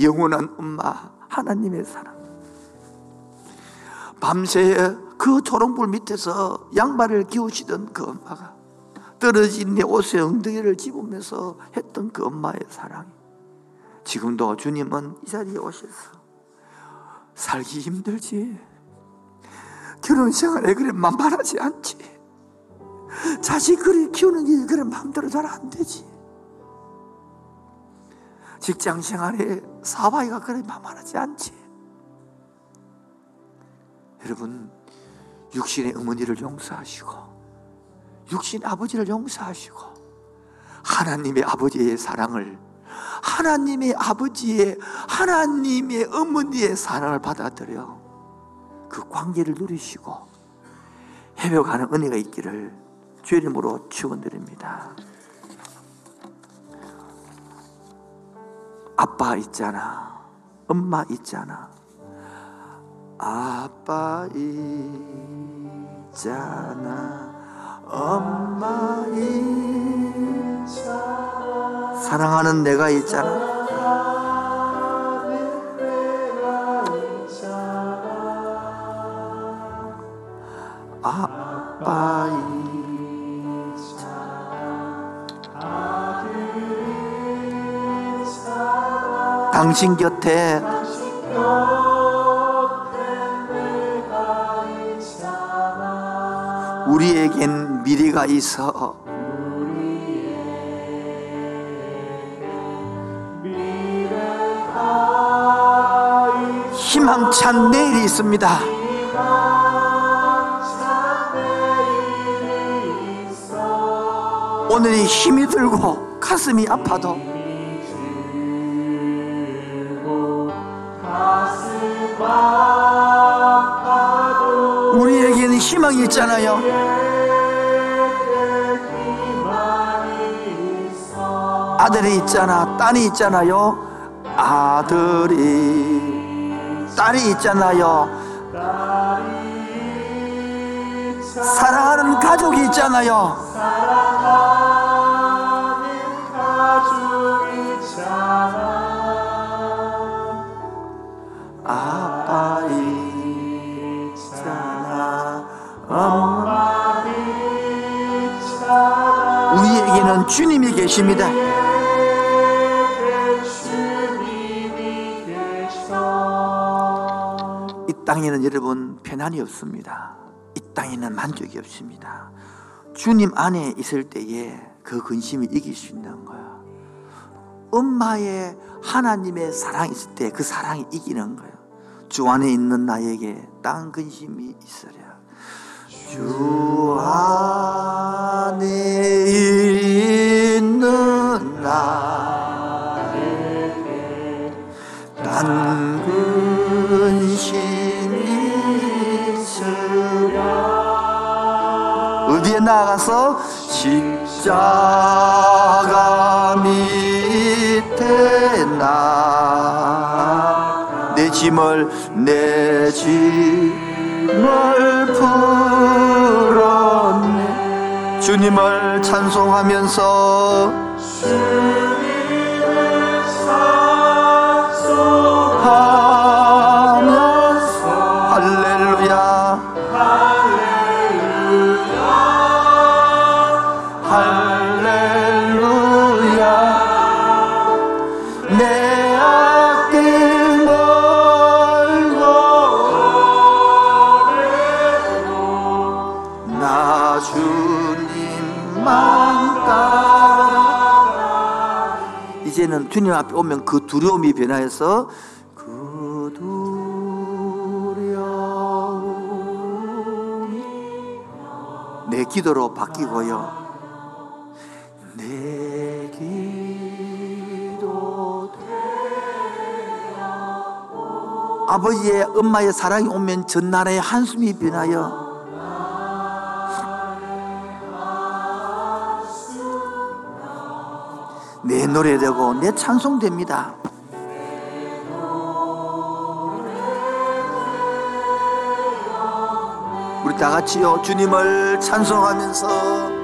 영원한 엄마 하나님의 사랑. 밤새 그 초롱불 밑에서 양말을 기우시던 그 엄마가 떨어진 내 옷에 엉덩이를 집으면서 했던 그 엄마의 사랑이 지금도 주님은 이 자리에 오셔서 살기 힘들지. 결혼 생활에 그래 만만하지 않지. 자식 그리 키우는 게 그래 마음대로 잘 안 되지. 직장 생활에 사바이가 그래 만만하지 않지. 여러분 육신의 어머니를 용서하시고 육신의 아버지를 용서하시고 하나님의 아버지의 사랑을 하나님의 아버지의 하나님의 어머니의 사랑을 받아들여 그 관계를 누리시고 회복하는 은혜가 있기를 주의 이름으로 축원드립니다. 아빠 있잖아. 엄마 있잖아. 아빠 있잖아. 엄마 있잖아. 사랑하는 내가 있잖아. 아빠 있잖아. 당신 곁에 우리에겐 미래가 있어 희망찬 내일이 있습니다. 오늘이 힘이 들고 가슴이 아파도 우리에게는 희망이 있잖아요. 아들이 있잖아, 딸이 있잖아요. 아들이, 딸이 있잖아요. 사랑하는 가족이 있잖아요. 아빠 있잖아 엄마 우리에게는 주님이 계십니다 땅에는 여러분 편안이 없습니다 이 땅에는 만족이 없습니다 주님 안에 있을 때에 그 근심이 이길 수 있는 거야 엄마의 하나님의 사랑이 있을 때 그 사랑이 이기는 거예요. 주 안에 있는 나에게 땅 근심이 있으랴. 주 안에 십자가 밑에 나 내 짐을 내 짐을 풀었네. 주님을 찬송하면서 하면서 주님 앞에 오면 그 두려움이 변하여서 그 두려움이 내 기도로 바뀌고요. 내 기도 아버지의 엄마의 사랑이 오면 전나라의 한숨이 변하여 노래되고 내 찬송됩니다. 우리 다 같이요 주님을 찬송하면서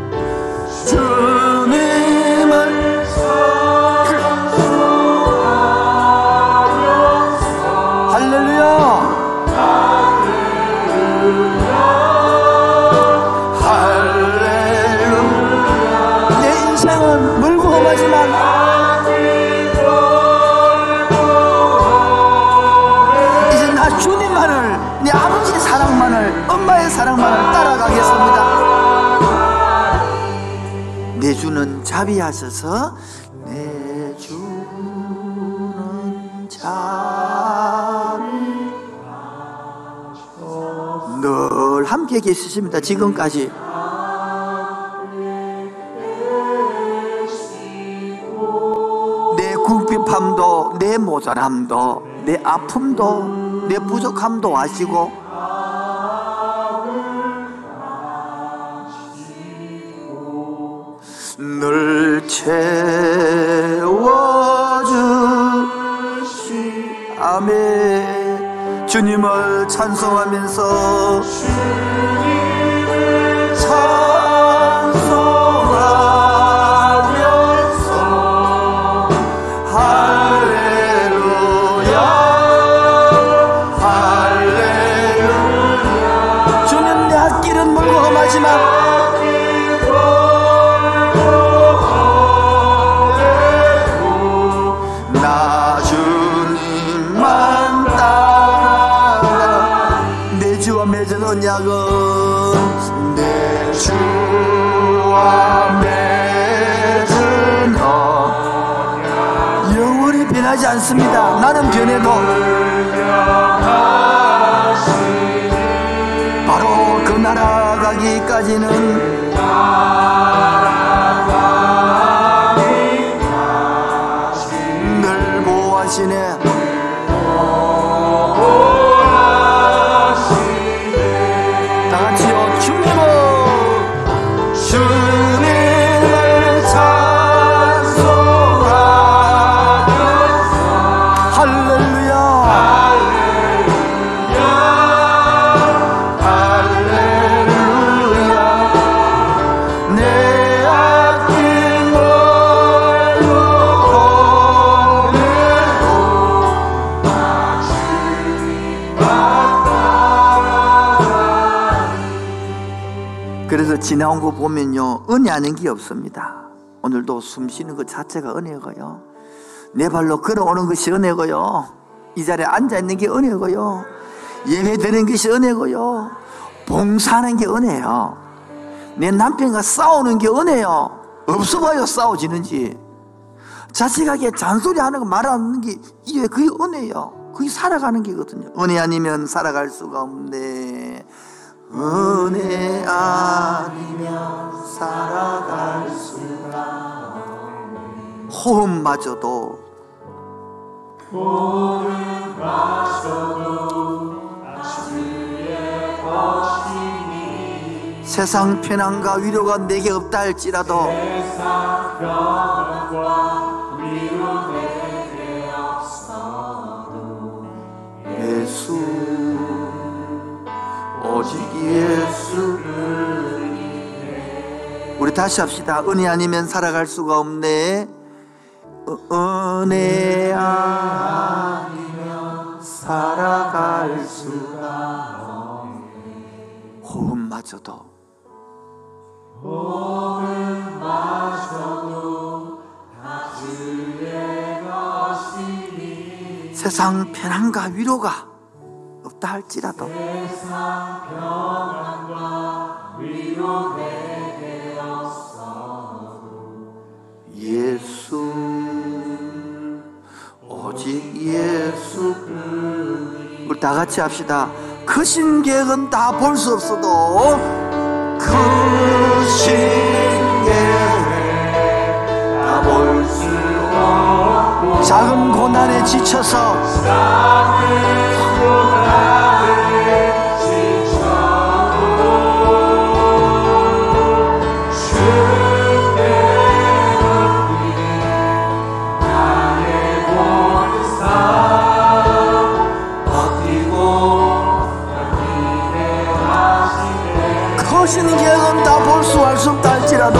자비하셔서 내 주는 자비 늘 함께 계시십니다. 지금까지. 내 궁핍함도 내 모자람도 내 아픔도 내 부족함도 아시고 채워주시. 아멘. 주님을 찬송하면서 가기 나온 거 보면요 은혜 아닌 게 없습니다. 오늘도 숨 쉬는 것 자체가 은혜고요. 내 발로 걸어오는 것이 은혜고요. 이 자리에 앉아있는 게 은혜고요. 예배 드리는 것이 은혜고요. 봉사하는 게 은혜요. 내 남편과 싸우는 게 은혜요. 없어 봐요 싸워지는지. 자식에게 잔소리 하는 거 말하는 게 이게 그게 은혜요. 그게 살아가는 게거든요. 은혜 아니면 살아갈 수가 없네 은혜 아니면 살아갈 수가 없네. 호흡마저도 세상 편안과 위로가 내게 없다 할지라도 세상 평안과 위로 내게 없어도 예수 오직 예수 우리 다시 합시다. 은혜 아니면 살아갈 수가 없네. 어, 은혜 아니면 살아갈 수가 없네. 호흡마저도. 세상 편안과 위로가 없다 할지라도. 예수 오직 예수 우리 다 같이 합시다. 그 신계획은 다 볼 수 없어도 그 신계획 다 볼 수 없고 작은 고난에 지쳐서 거신 계획은 다. 볼 수 알 수 없다 할지라도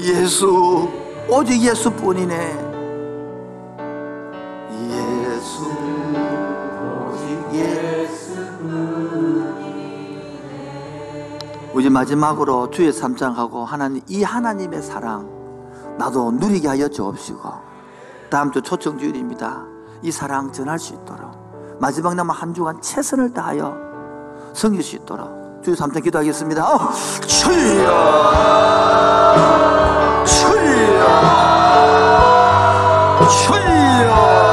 예수 오직 예수뿐이네. 예수 오직 예수 우리 마지막으로 주의 삼장하고 하나님 이 하나님의 사랑 나도 누리게 하여 주옵시고 다음 주 초청 주일입니다. 이 사랑 전할 수 있도록 마지막 남은 한 주간 최선을 다하여 섬길 수 있도록 주의 삼장 기도하겠습니다. 어, 주여 주여 주여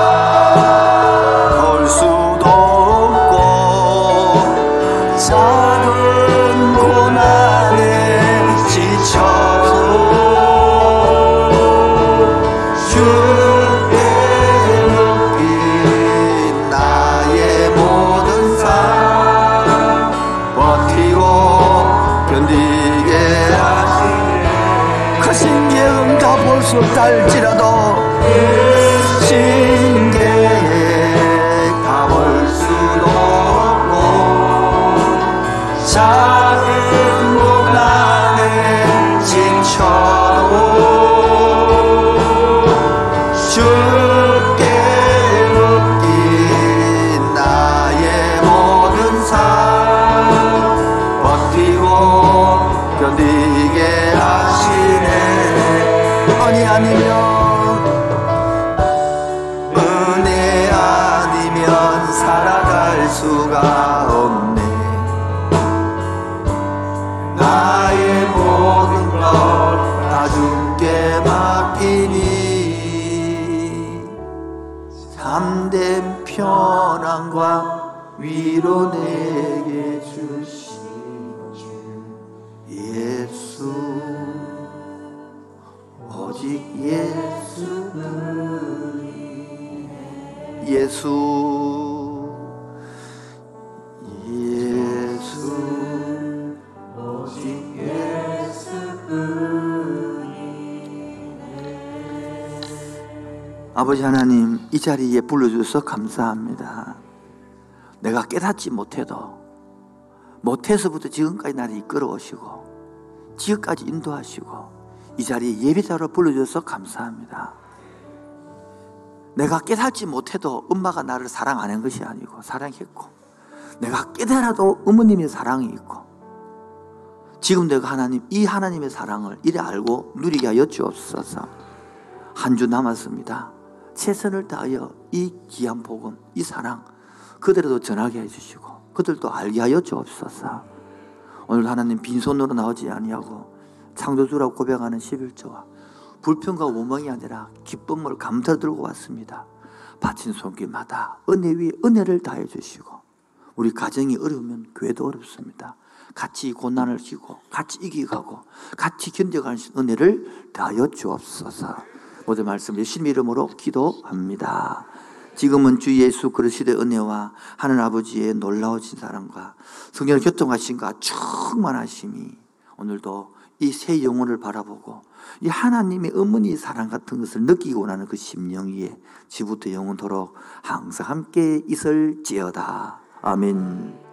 다볼수 없다 할지라도 신계획 다볼 수도 없고 작은 고난에 지쳐도 주께 맡긴 나의 모든 삶 버티고 견디게 하 시네 은혜 아니면 아버지 하나님 이 자리에 불러주셔서 감사합니다. 내가 깨닫지 못해도 못해서부터 지금까지 나를 이끌어 오시고 지금까지 인도하시고 이 자리에 예비자로 불러주셔서 감사합니다. 내가 깨닫지 못해도 엄마가 나를 사랑 안 한 것이 아니고 사랑했고 내가 깨달아도 어머님의 사랑이 있고 지금 내가 하나님 이 하나님의 사랑을 이래 알고 누리게 하여 주옵소서. 한 주 남았습니다 최선을 다하여 이 귀한 복음 이 사랑 그들에도 전하게 해주시고 그들도 알게 하여 주옵소서 오늘 하나님 빈손으로 나오지 아니하고 창조주라고 고백하는 11조와 불평과 원망이 아니라 기쁨을 감사를 들고 왔습니다. 바친 손길마다 은혜 위에 은혜를 다해 주시고 우리 가정이 어려우면 교회도 어렵습니다. 같이 고난을 지고 같이 이기가고 같이 견뎌가는 은혜를 다하여 주옵소서. 모든 말씀 예수님 이름으로 기도합니다. 지금은 주 예수 그리스도의 은혜와 하늘 아버지의 놀라우신 사랑과 성령을 교통하신과 충만하심이 오늘도 이 새 영혼을 바라보고 이 하나님의 어머니 사랑 같은 것을 느끼고 원하는 그 심령 위에 지부터 영원토록 항상 함께 있을지어다. 아멘.